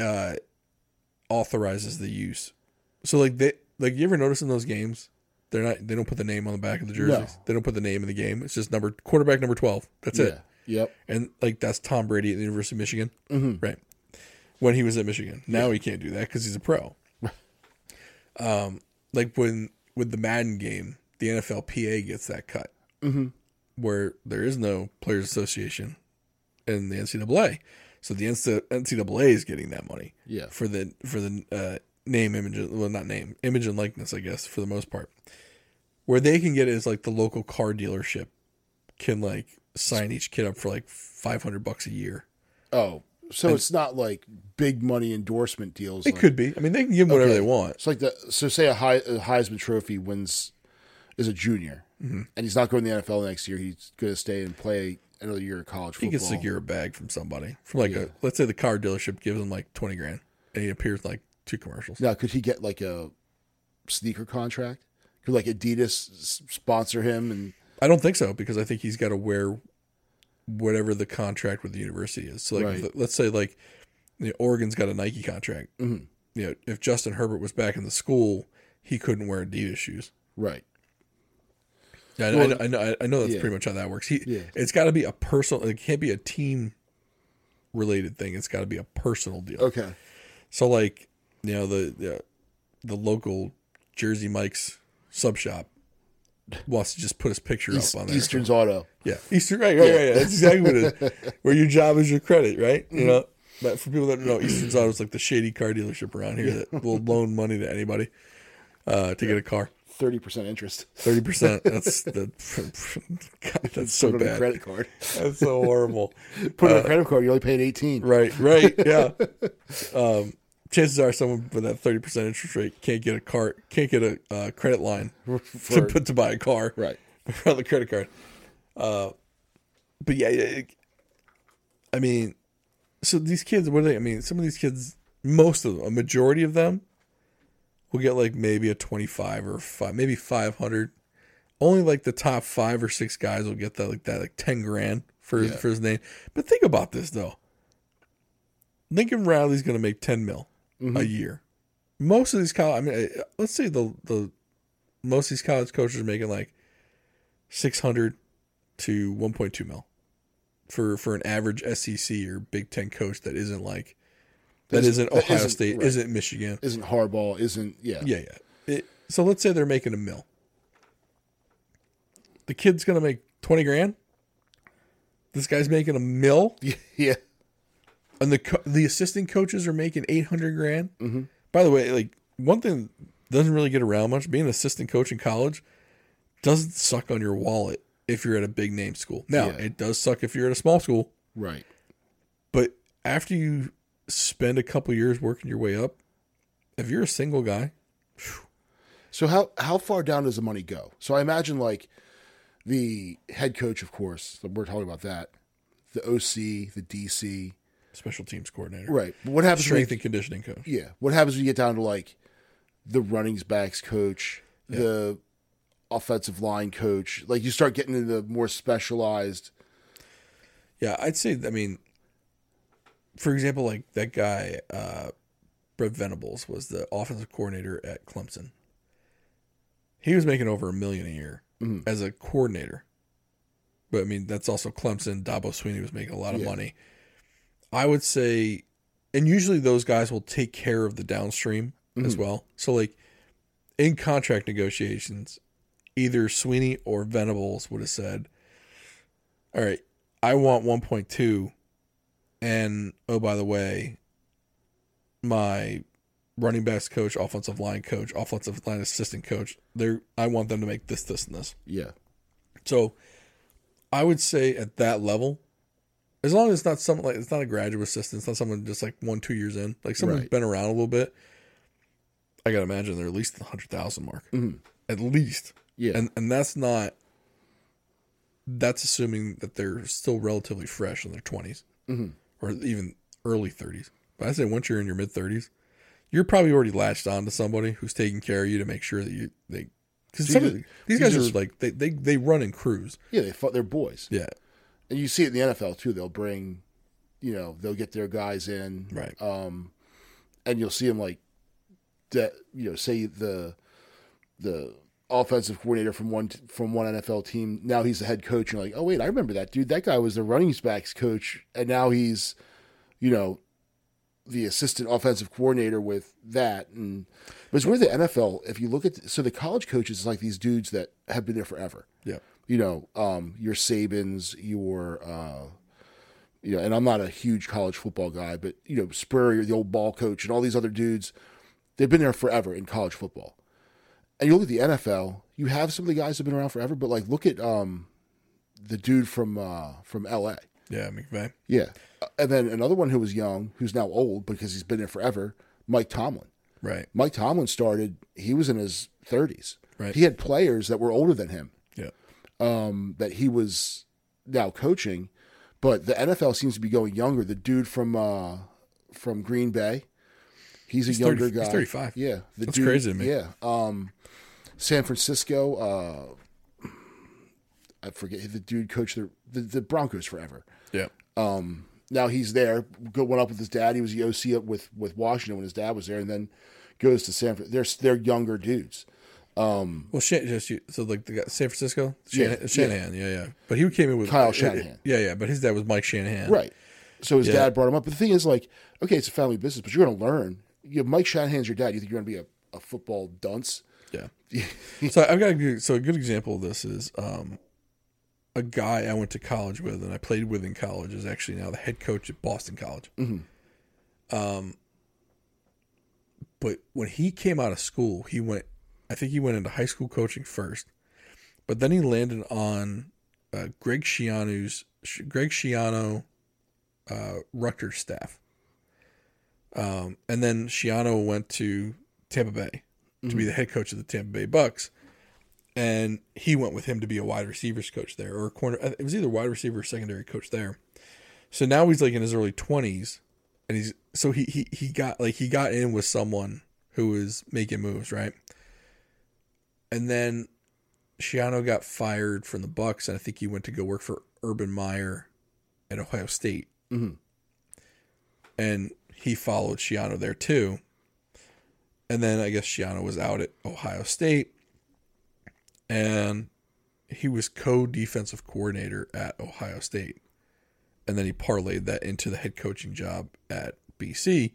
[SPEAKER 1] uh authorizes the use. So like they like you ever notice in those games they're not they don't put the name on the back of the jerseys.
[SPEAKER 2] No.
[SPEAKER 1] They don't put the name in the game. It's just number quarterback number twelve. That's
[SPEAKER 2] yeah.
[SPEAKER 1] it.
[SPEAKER 2] Yep.
[SPEAKER 1] And like that's Tom Brady at the University of Michigan, mm-hmm. right? When he was at Michigan, now he can't do that because he's a pro. um, like when with the Madden game, the NFLPA gets that cut, mm-hmm. where there is no Players Association in the NCAA, so the NCAA is getting that money
[SPEAKER 2] Yeah.
[SPEAKER 1] for the for the uh, name, image, well, not name, image and likeness, I guess, for the most part. Where they can get it is like the local car dealership can like sign each kid up for like five hundred bucks a year.
[SPEAKER 2] Oh, so it's not like big money endorsement deals.
[SPEAKER 1] It
[SPEAKER 2] like,
[SPEAKER 1] could be. I mean, they can give them whatever
[SPEAKER 2] Okay.
[SPEAKER 1] they want.
[SPEAKER 2] It's like the so say a, Hei- a Heisman Trophy wins is a junior,
[SPEAKER 1] Mm-hmm.
[SPEAKER 2] and he's not going to the NFL next year. He's going to stay and play another year of college
[SPEAKER 1] He
[SPEAKER 2] football.
[SPEAKER 1] can secure a bag from somebody. From like a let's say the car dealership gives him like twenty grand, and he appears in like two commercials.
[SPEAKER 2] Now, could he get like a sneaker contract? Could like Adidas sponsor him? And
[SPEAKER 1] I don't think so because I think he's got to wear whatever the contract with the university is. So like,
[SPEAKER 2] Right.
[SPEAKER 1] if- let's say like you know, Oregon's got a Nike contract.
[SPEAKER 2] Mm-hmm.
[SPEAKER 1] You know, if Justin Herbert was back in the school, he couldn't wear Adidas shoes.
[SPEAKER 2] right,
[SPEAKER 1] Yeah, I,
[SPEAKER 2] Well,
[SPEAKER 1] I, I know. I know that's
[SPEAKER 2] yeah.
[SPEAKER 1] pretty much how that works. He,
[SPEAKER 2] Yeah.
[SPEAKER 1] it's got to be a personal. It can't be a team related thing. It's got to be a personal deal.
[SPEAKER 2] okay,
[SPEAKER 1] So like, you know, the the, the local Jersey Mike's sub shop wants to just put his picture
[SPEAKER 2] East,
[SPEAKER 1] up on there.
[SPEAKER 2] Eastern's Auto.
[SPEAKER 1] Yeah, Eastern. Right, right, right. right. That's exactly what it is. Where your job is your credit, right? You know. But for people that don't know, Eastern's Auto is like the shady car dealership around here that will loan money to anybody uh, to get a car.
[SPEAKER 2] Thirty percent interest.
[SPEAKER 1] Thirty percent. That's the. God, that's so
[SPEAKER 2] Put it on a credit card.
[SPEAKER 1] That's so horrible.
[SPEAKER 2] Put it on a credit card. you're only paid eighteen.
[SPEAKER 1] Right, right, yeah. Um, chances are someone with that thirty percent interest rate can't get a car, can't get a uh, credit line to put to buy a car
[SPEAKER 2] Right.
[SPEAKER 1] on the credit card. Uh, but yeah, it, I mean, so these kids, what are they? I mean, some of these kids, most of them, a majority of them, will get like maybe a twenty-five or five, maybe five hundred. Only like the top five or six guys will get that like that like ten grand for his,
[SPEAKER 2] Yeah.
[SPEAKER 1] for his name. But think about this though. Lincoln Riley's going to make ten mil a year. Most of these college, I mean, uh, let's say the the most of these college coaches are making like six hundred to one point two mil for for an average SEC or Big Ten coach that isn't like that
[SPEAKER 2] Isn't- that
[SPEAKER 1] Ohio
[SPEAKER 2] isn't-
[SPEAKER 1] State,
[SPEAKER 2] right.
[SPEAKER 1] isn't Michigan.
[SPEAKER 2] Isn't Harbaugh? Isn't yeah?
[SPEAKER 1] Yeah, yeah. It, so let's say they're making a mill. The kid's gonna make twenty grand. This guy's making a mill,
[SPEAKER 2] yeah.
[SPEAKER 1] and the co- the assistant coaches are making eight hundred grand. Mm-hmm. By the way, like one thing doesn't really get around much. Being an assistant coach in college doesn't suck on your wallet if you're at a big name school. Now
[SPEAKER 2] Yeah.
[SPEAKER 1] it does suck if you're at a small school,
[SPEAKER 2] Right.
[SPEAKER 1] but after you spend a couple years working your way up, if you're a single guy,
[SPEAKER 2] So how how far down does the money go? So I imagine like the head coach, of course. We're talking about that. The OC, the DC,
[SPEAKER 1] special teams coordinator,
[SPEAKER 2] right? But what happens? when
[SPEAKER 1] strength and conditioning coach.
[SPEAKER 2] Yeah. What happens when you get down to like the running backs coach, the offensive line coach? Like you start getting into the more specialized.
[SPEAKER 1] Yeah, I'd say. I mean, for example, like that guy, uh, Brent Venables was the offensive coordinator at Clemson. He was making over a million a year as a coordinator, but I mean that's also Clemson. Dabo Swinney was making a lot of
[SPEAKER 2] Yeah.
[SPEAKER 1] money. I would say, and usually those guys will take care of the downstream as well. So like in contract negotiations, either Swinney or Venables would have said, "All right, I want 1.2 and oh by the way, my running backs coach, offensive line coach, offensive line assistant coach, they I want them to make this this and this."
[SPEAKER 2] Yeah.
[SPEAKER 1] So I would say at that level, as long as it's not someone like it's not a graduate assistant, it's not someone just like one, two years in, like someone's
[SPEAKER 2] Right.
[SPEAKER 1] been around a little bit. I gotta imagine they're at least the hundred thousand mark, mm-hmm. at least.
[SPEAKER 2] Yeah.
[SPEAKER 1] and and that's not. That's assuming that they're still relatively fresh in their 20s or even early thirties. But I say once you're in your mid thirties, you're probably already latched on to somebody who's taking care of you to make sure that you they because
[SPEAKER 2] So you
[SPEAKER 1] some of
[SPEAKER 2] just-
[SPEAKER 1] the- these
[SPEAKER 2] you
[SPEAKER 1] guys
[SPEAKER 2] just-
[SPEAKER 1] are like they, they they run in crews.
[SPEAKER 2] Yeah. They fought. They're boys,
[SPEAKER 1] Yeah,
[SPEAKER 2] and you see it in the NFL too. They'll bring, you know, they'll get their guys in,
[SPEAKER 1] right.
[SPEAKER 2] um, and you'll see them like that. You know, say the the offensive coordinator from one from one NFL team. Now he's the head coach. And you're like, oh wait, I remember that dude. That guy was the running backs coach, and now he's, you know, the assistant offensive coordinator with that. And but it's weird the NFL. If you look at so the college coaches is like these dudes that have been there forever.
[SPEAKER 1] yeah,
[SPEAKER 2] You know, um, your Sabans, your. Uh, you know, and I'm not a huge college football guy, but you know, Spurrier, the old ball coach, and all these other dudes, they've been there forever in college football. And you look at the NFL, you have some of the guys that have been around forever, but like look at um, the dude from uh, from LA.
[SPEAKER 1] yeah. McVay.
[SPEAKER 2] Yeah. And then another one who was young, who's now old because he's been there forever, Mike Tomlin.
[SPEAKER 1] Right.
[SPEAKER 2] Mike Tomlin started, he was in his 30s.
[SPEAKER 1] Right.
[SPEAKER 2] He had players that were older than him
[SPEAKER 1] Yeah.
[SPEAKER 2] um, that he was now coaching, but the NFL seems to be going younger. The dude from uh, from Green Bay, he's a
[SPEAKER 1] He's
[SPEAKER 2] younger
[SPEAKER 1] 30
[SPEAKER 2] guy.
[SPEAKER 1] he's 35.
[SPEAKER 2] Yeah, the
[SPEAKER 1] That's crazy to me.
[SPEAKER 2] Yeah, um, San Francisco. Uh, I forget the dude coached the, the the Broncos forever.
[SPEAKER 1] Yeah.
[SPEAKER 2] Now he's there. Go, went up with his dad. He was the OC up with with Washington when his dad was there, and then goes to San. Fran- They're they're younger dudes.
[SPEAKER 1] Well, Shan- just you, so like the guy San Francisco,
[SPEAKER 2] Yeah,
[SPEAKER 1] Shanahan, Shanahan, yeah. yeah, But he came in with
[SPEAKER 2] Kyle
[SPEAKER 1] uh,
[SPEAKER 2] Shanahan.
[SPEAKER 1] Yeah, yeah. But his dad was Mike Shanahan.
[SPEAKER 2] Right. So his
[SPEAKER 1] Yeah.
[SPEAKER 2] dad brought him up. But the thing is, like, okay, it's a family business, but you're going to learn. You know, Mike Shanahan's your dad. You think you're going to be a, a football dunce?
[SPEAKER 1] Yeah. so I've got a good, so a good example of this is um, a guy I went to college with and I played with in college is actually now the head coach at Boston College. Um, but when he came out of school, he went. I think he went into high school coaching first, but then he landed on uh, Greg Schiano's Greg Schiano, uh, Rutgers staff. Um, and then Schiano went to Tampa Bay to be the head coach of the Tampa Bay Bucks, and he went with him to be a wide receivers coach there, or a corner. It was either wide receiver or secondary coach there. So now he's like in his early twenties, and he's so he he he got like he got in with someone who was making moves, right? And then Schiano got fired from the Bucks, and I think he went to go work for Urban Meyer at Ohio State.
[SPEAKER 2] Mhm.
[SPEAKER 1] And he followed Schiano there too. And then I guess Schiano was out at Ohio State, and he was co-defensive coordinator at Ohio State, and then he parlayed that into the head coaching job at BC,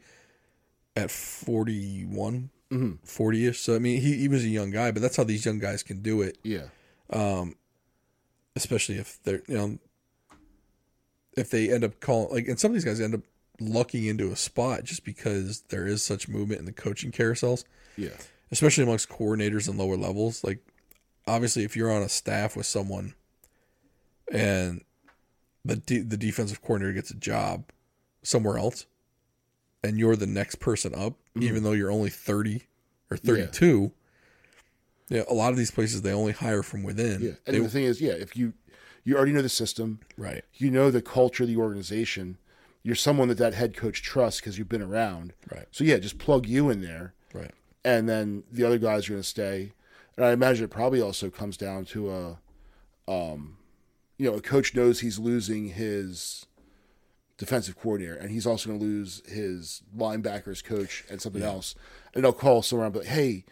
[SPEAKER 1] at 41,
[SPEAKER 2] Mhm.
[SPEAKER 1] 40 ish. So I mean, he he was a young guy, but that's how these young guys can do it.
[SPEAKER 2] Yeah.
[SPEAKER 1] especially if they're you know if they end up calling like and some of these guys end up lucking into a spot just because there is such movement in the coaching carousels.
[SPEAKER 2] Yeah.
[SPEAKER 1] especially amongst coordinators and lower levels. Like obviously if you're on a staff with someone and the de- the defensive coordinator gets a job somewhere else and you're the next person up mm-hmm. even though you're only 30 or 32 yeah. a lot of these places they only hire from within.
[SPEAKER 2] Yeah. And
[SPEAKER 1] They-
[SPEAKER 2] the thing is, yeah, if you you already know the system,
[SPEAKER 1] right.
[SPEAKER 2] You know the culture of the organization, you're someone that that head coach trusts because you've been around.
[SPEAKER 1] right
[SPEAKER 2] So yeah, just plug you in there,
[SPEAKER 1] right
[SPEAKER 2] and then the other guys are going to stay. And I imagine it probably also comes down to a, um, you know, a coach knows he's losing his defensive coordinator, and he's also going to lose his linebackers coach and something else. And they'll call someone and be like, "Hey,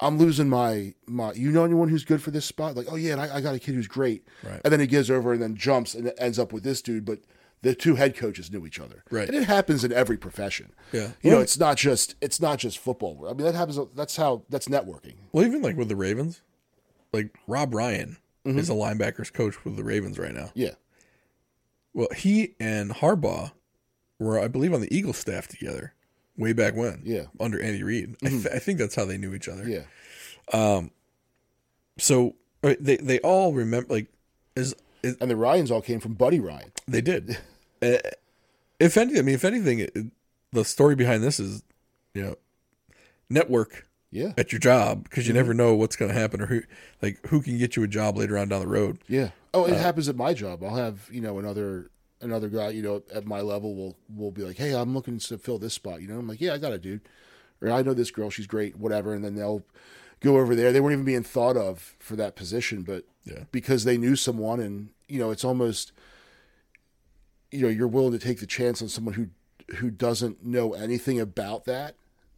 [SPEAKER 2] I'm losing my my. You know anyone who's good for this spot? Like, oh yeah, and I, I got a kid who's great.
[SPEAKER 1] Right.
[SPEAKER 2] And then he gives over and then jumps and ends up with this dude, but. The two head coaches knew each other,
[SPEAKER 1] Right.
[SPEAKER 2] And it happens in every profession.
[SPEAKER 1] Yeah.
[SPEAKER 2] you know, it's not just it's not just football. I mean, that happens. That's how that's networking.
[SPEAKER 1] Well, even like with the Ravens, like Rob Ryan
[SPEAKER 2] Mm-hmm.
[SPEAKER 1] is a linebackers coach with the Ravens right now.
[SPEAKER 2] Yeah,
[SPEAKER 1] Well, he and Harbaugh were, I believe, on the Eagles staff together way back when.
[SPEAKER 2] Yeah. Mm-hmm.
[SPEAKER 1] under Andy Reid. I, th- I think that's how they knew each other.
[SPEAKER 2] yeah.
[SPEAKER 1] Um So uh, they they all remember like is, is
[SPEAKER 2] And the Ryans all came from Buddy Ryan.
[SPEAKER 1] they did. Uh, if anything, I mean, if anything, it, the story behind this is, you know, network
[SPEAKER 2] Yeah,
[SPEAKER 1] at your job because
[SPEAKER 2] Mm-hmm.
[SPEAKER 1] you never know what's going to happen or who like who can get you a job later on down the road.
[SPEAKER 2] yeah. Oh,
[SPEAKER 1] Uh,
[SPEAKER 2] it happens at my job. I'll have you know another another guy you know at my level will will be like, hey, I'm looking to fill this spot. You know, I'm like, yeah, I got a dude, or I know this girl, she's great, whatever. And then they'll go over there. They weren't even being thought of for that position, but
[SPEAKER 1] Yeah.
[SPEAKER 2] because they knew someone, and you know, it's almost you know you're willing to take the chance on someone who who doesn't know anything about that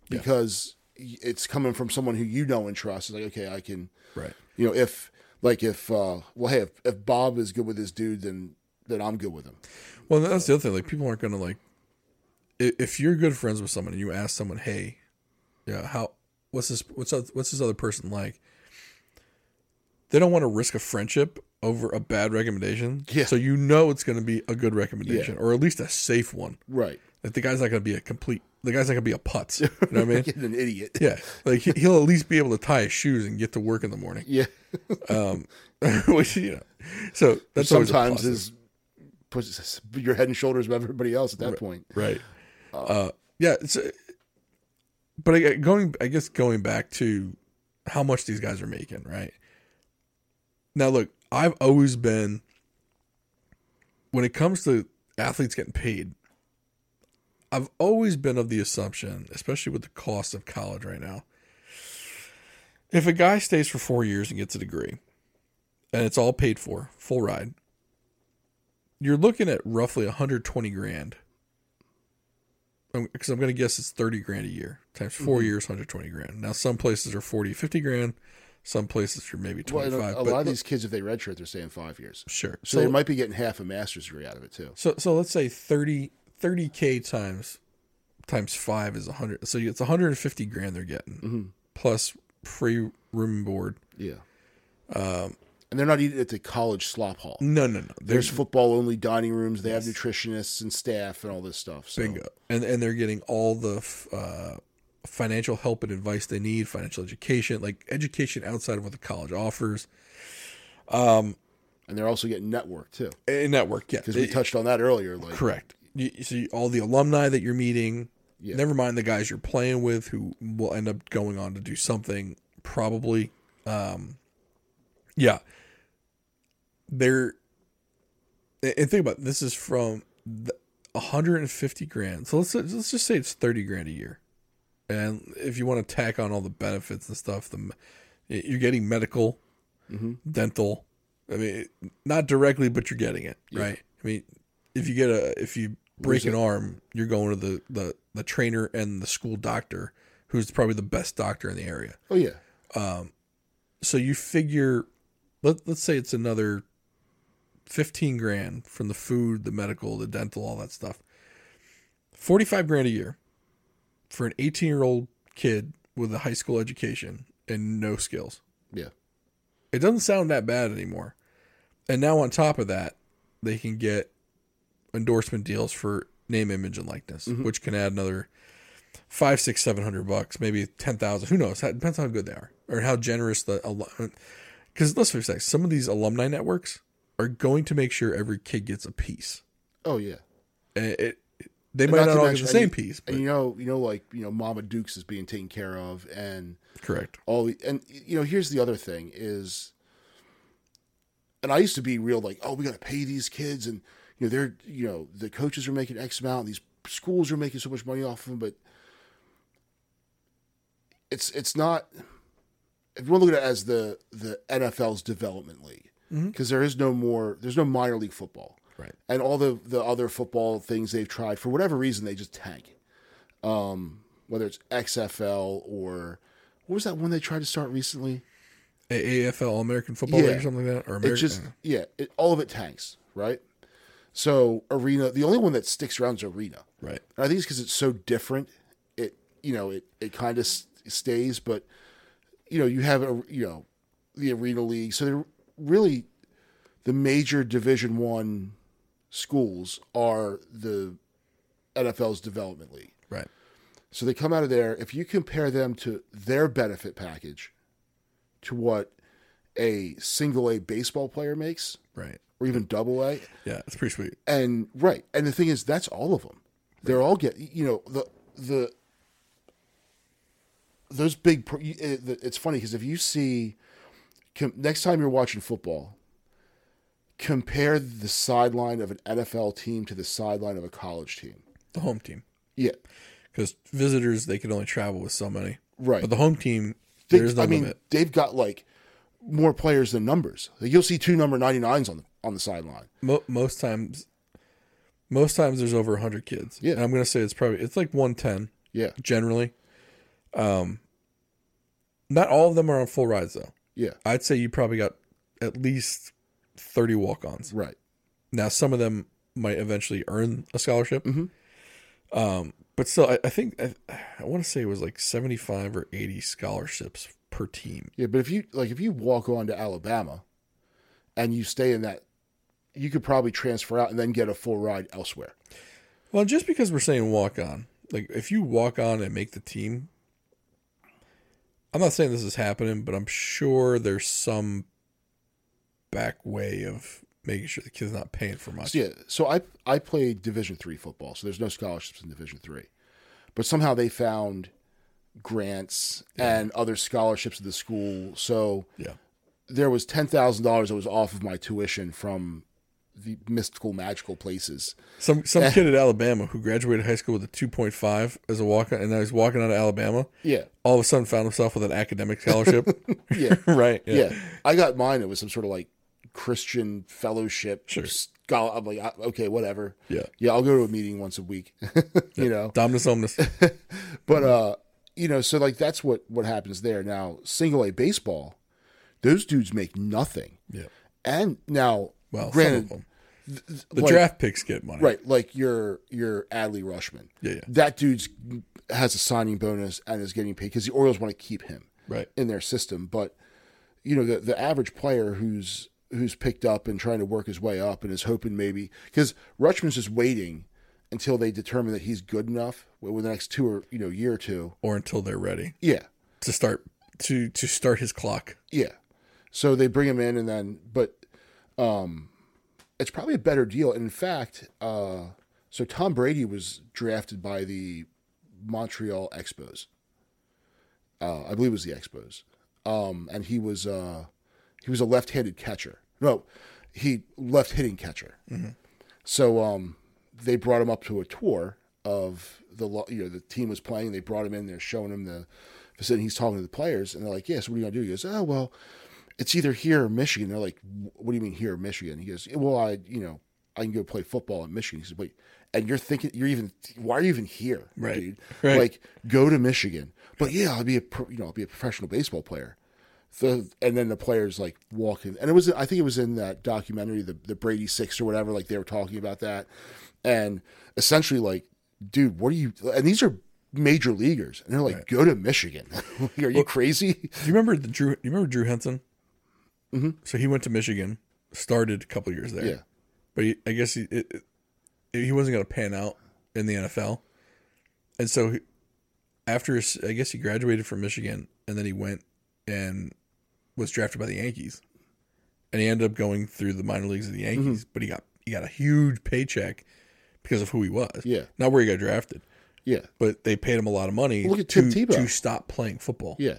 [SPEAKER 2] because it's coming from someone who you know and trust. It's like, okay, I can
[SPEAKER 1] Right.
[SPEAKER 2] you know, if like if uh well hey if, if Bob is good with this dude then then I'm good with him.
[SPEAKER 1] Well, that's the other thing. Like, people aren't going to like, if you're good friends with someone and you ask someone, "Hey, yeah, how what's this what's what's this other person like?" They don't want to risk a friendship over a bad recommendation.
[SPEAKER 2] Yeah.
[SPEAKER 1] So you know it's going to be a good recommendation, or at least a safe one.
[SPEAKER 2] Right.
[SPEAKER 1] Like the guy's not going to be a complete. The guy's not going to be a putz. You know what I mean?
[SPEAKER 2] Getting an idiot.
[SPEAKER 1] Yeah. Like he- he'll at least be able to tie his shoes and get to work in the morning.
[SPEAKER 2] Yeah.
[SPEAKER 1] um, Which you know, so that's
[SPEAKER 2] Sometimes is puts your head and shoulders above everybody else at that point.
[SPEAKER 1] right uh yeah it's uh, but going i guess going back to how much these guys are making right? Now look i've always been when it comes to athletes getting paid i've always been of the assumption especially with the cost of college right now if a guy stays for four years and gets a degree and it's all paid for full ride you're looking at roughly 120 grand. Because I'm, going to guess it's 30 grand a year times 4 years 120 grand now some places are 40 50 grand some places are maybe
[SPEAKER 2] Well,
[SPEAKER 1] 25
[SPEAKER 2] and a, lot of these kids, if they redshirt, they're staying five years.
[SPEAKER 1] sure
[SPEAKER 2] So, they might be getting half a master's degree out of it too.
[SPEAKER 1] so so let's say 30 30k times times 5 is 100 so it's 150 grand they're getting plus free room and board
[SPEAKER 2] Yeah. Um, and they're not eating at the college slop hall.
[SPEAKER 1] no no no
[SPEAKER 2] There's
[SPEAKER 1] there's
[SPEAKER 2] football only dining rooms. They have nutritionists and staff and all this stuff. So.
[SPEAKER 1] bingo and and they're getting all the f- uh, financial help and advice they need financial education like education outside of what the college offers
[SPEAKER 2] And they're also getting networked too.
[SPEAKER 1] a network yeah
[SPEAKER 2] Because we touched on that earlier. Like,
[SPEAKER 1] correct you, you see all the alumni that you're meeting
[SPEAKER 2] Yeah.
[SPEAKER 1] never mind the guys you're playing with who will end up going on to do something probably um yeah they're and think about it, this is from the 150 grand so let's let's just say it's 30 grand a year and if you want to tack on all the benefits and stuff the you're getting medical dental i mean not directly but you're getting it right? I mean if you get a if you break an arm you're going to the the the trainer and the school doctor who's probably the best doctor in the area.
[SPEAKER 2] Oh yeah.
[SPEAKER 1] Um, so you figure let, let's say it's another 15 grand from the food the medical the dental all that stuff. 45 grand a year for an 18 year old kid with a high school education and no skills.
[SPEAKER 2] Yeah.
[SPEAKER 1] It doesn't sound that bad anymore. And now on top of that, they can get endorsement deals for name, image, and likeness, mm-hmm. which can add another five, six, seven hundred bucks, maybe ten thousand. Who knows? It depends on how good they are or how generous the. Because let's face it, some of these alumni networks are going to make sure every kid gets a piece.
[SPEAKER 2] Oh yeah.
[SPEAKER 1] It, it- they might
[SPEAKER 2] not
[SPEAKER 1] not all get the same piece, but
[SPEAKER 2] And you know, you know, like you know, Mama Dukes is being taken care of, and
[SPEAKER 1] correct.
[SPEAKER 2] all the and you know, here's the other thing is, and I used to be real like, oh, we got to pay these kids, and you know, they're you know, the coaches are making X amount, and these schools are making so much money off of them, but it's it's not. If you want to look at it as the the NFL's development league, mm-hmm. because is no more, there's no minor league football
[SPEAKER 1] Right.
[SPEAKER 2] and all the the other football things they've tried for whatever reason they just tank. Um, whether it's XFL or what was that one they tried to start recently?
[SPEAKER 1] A- AFL American Football
[SPEAKER 2] Yeah.
[SPEAKER 1] League or something like that, or
[SPEAKER 2] It
[SPEAKER 1] American.
[SPEAKER 2] just yeah, it, all of it tanks, right? So arena, the only one that sticks around is arena.
[SPEAKER 1] right.
[SPEAKER 2] And I think it's because it's so different. It you know it it kind of stays, but you know you have a you know the arena league. So they're really the major Division One schools are the NFL's development league.
[SPEAKER 1] Right.
[SPEAKER 2] So they come out of there. If you compare them to their benefit package, to what a single A baseball player makes,
[SPEAKER 1] Right.
[SPEAKER 2] or even double A,
[SPEAKER 1] Yeah, it's pretty sweet.
[SPEAKER 2] and right, and the thing is, that's all of them. They're all get you know the the those big. pro- you- it- the- It's funny because if you see next time you're watching football, compare the sideline of an NFL team to the sideline of a college team.
[SPEAKER 1] The home team.
[SPEAKER 2] Yeah,
[SPEAKER 1] Because visitors, they can only travel with so many.
[SPEAKER 2] right.
[SPEAKER 1] But the home team,
[SPEAKER 2] They-
[SPEAKER 1] there's no
[SPEAKER 2] I mean,
[SPEAKER 1] limit.
[SPEAKER 2] they've got like more players than numbers. Like, you'll see two number 99s on the on the sideline.
[SPEAKER 1] Mo- most times, most times there's over 100 kids.
[SPEAKER 2] Yeah.
[SPEAKER 1] And I'm going to say it's probably, it's like 110
[SPEAKER 2] Yeah,
[SPEAKER 1] generally. Um, not all of them are on full rides, though.
[SPEAKER 2] yeah,
[SPEAKER 1] I'd say you probably got at least 30 walk ons.
[SPEAKER 2] right.
[SPEAKER 1] Now, some of them might eventually earn a scholarship.
[SPEAKER 2] Mhm.
[SPEAKER 1] Um, but still, I, I think, I, I want to say it was like 75 or 80 scholarships per team.
[SPEAKER 2] Yeah, but if you like, if you walk on to Alabama, and you stay in that, you could probably transfer out and then get a full ride elsewhere.
[SPEAKER 1] Well, just because we're saying walk on, like if you walk on and make the team, I'm not saying this is happening, but I'm sure there's some back way of making sure the kid's not paying for much.
[SPEAKER 2] So yeah, so I I played Division three football, so there's no scholarships in Division three, but somehow they found grants and other scholarships at the school. So
[SPEAKER 1] Yeah.
[SPEAKER 2] there was ten thousand dollars that was off of my tuition from the mystical magical places.
[SPEAKER 1] Some some kid at Alabama who graduated high school with a 2.5 as a walk on, and now he's walking out of Alabama.
[SPEAKER 2] Yeah,
[SPEAKER 1] All of a sudden, found himself with an academic scholarship.
[SPEAKER 2] yeah,
[SPEAKER 1] right.
[SPEAKER 2] yeah. I got mine. It was some sort of like Christian fellowship.
[SPEAKER 1] Sure.
[SPEAKER 2] Scholar. I'm like, uh, okay, whatever.
[SPEAKER 1] Yeah.
[SPEAKER 2] Yeah, I'll go to a meeting once a week. you know,
[SPEAKER 1] Dominus omnis.
[SPEAKER 2] But uh, you know, so like that's what what happens there. Now, single A baseball, those dudes make nothing.
[SPEAKER 1] Yeah.
[SPEAKER 2] And now,
[SPEAKER 1] Well, some
[SPEAKER 2] granted,
[SPEAKER 1] of them. The
[SPEAKER 2] like-
[SPEAKER 1] draft picks get money.
[SPEAKER 2] right, like your your Adley Rutschman,
[SPEAKER 1] Yeah. Yeah.
[SPEAKER 2] that dude's has a signing bonus and is getting paid because the Orioles want to keep him
[SPEAKER 1] Right.
[SPEAKER 2] in their system. But you know, the the average player who's who's picked up and trying to work his way up and is hoping maybe because Rutschman's just waiting until they determine that he's good enough within the next two or you know year or two.
[SPEAKER 1] Or until they're ready
[SPEAKER 2] Yeah,
[SPEAKER 1] to start to to start his clock.
[SPEAKER 2] Yeah. So they bring him in and then but um it's probably a better deal. And in fact, uh so Tom Brady was drafted by the Montreal Expos. Uh I believe it was the Expos. Um and he was uh he was a left-handed catcher. No, he left-hitting catcher. So um they brought him up to a tour of the you know the team was playing. They brought him in. They're showing him the facility. He's talking to the players, and they're like, "Yeah, so what are you gonna do?" He goes, "Oh well, it's either here or Michigan." They're like, "What do you mean here or Michigan?" He goes, "Well, I you know I can go play football in Michigan." He says, "Wait." And you're thinking you're even why are you even here,
[SPEAKER 1] Right.
[SPEAKER 2] dude?
[SPEAKER 1] Right.
[SPEAKER 2] Like go to Michigan, but yeah, I'll be a pro, you know I'll be a professional baseball player. The, and then the players like walking, and it was I think it was in that documentary, the the Brady Six or whatever. Like they were talking about that, and essentially like, dude, what are you? And these are major leaguers, and they're like, "Go to Michigan." like, are you crazy?
[SPEAKER 1] Do you remember the Drew? You remember Drew Henson? Mm-hmm. So he went to Michigan, started a couple years there.
[SPEAKER 2] Yeah.
[SPEAKER 1] but he, I guess he it, it- he wasn't going to pan out in the NFL, and so he, after his, I guess he graduated from Michigan, and then he went and was drafted by the Yankees, and he ended up going through the minor leagues of the Yankees, but he got he got a huge paycheck because of who he was.
[SPEAKER 2] Yeah.
[SPEAKER 1] not where he got drafted,
[SPEAKER 2] Yeah,
[SPEAKER 1] but they paid him a lot of money
[SPEAKER 2] Look at
[SPEAKER 1] to,
[SPEAKER 2] Tim Tebow.
[SPEAKER 1] to stop playing football.
[SPEAKER 2] yeah,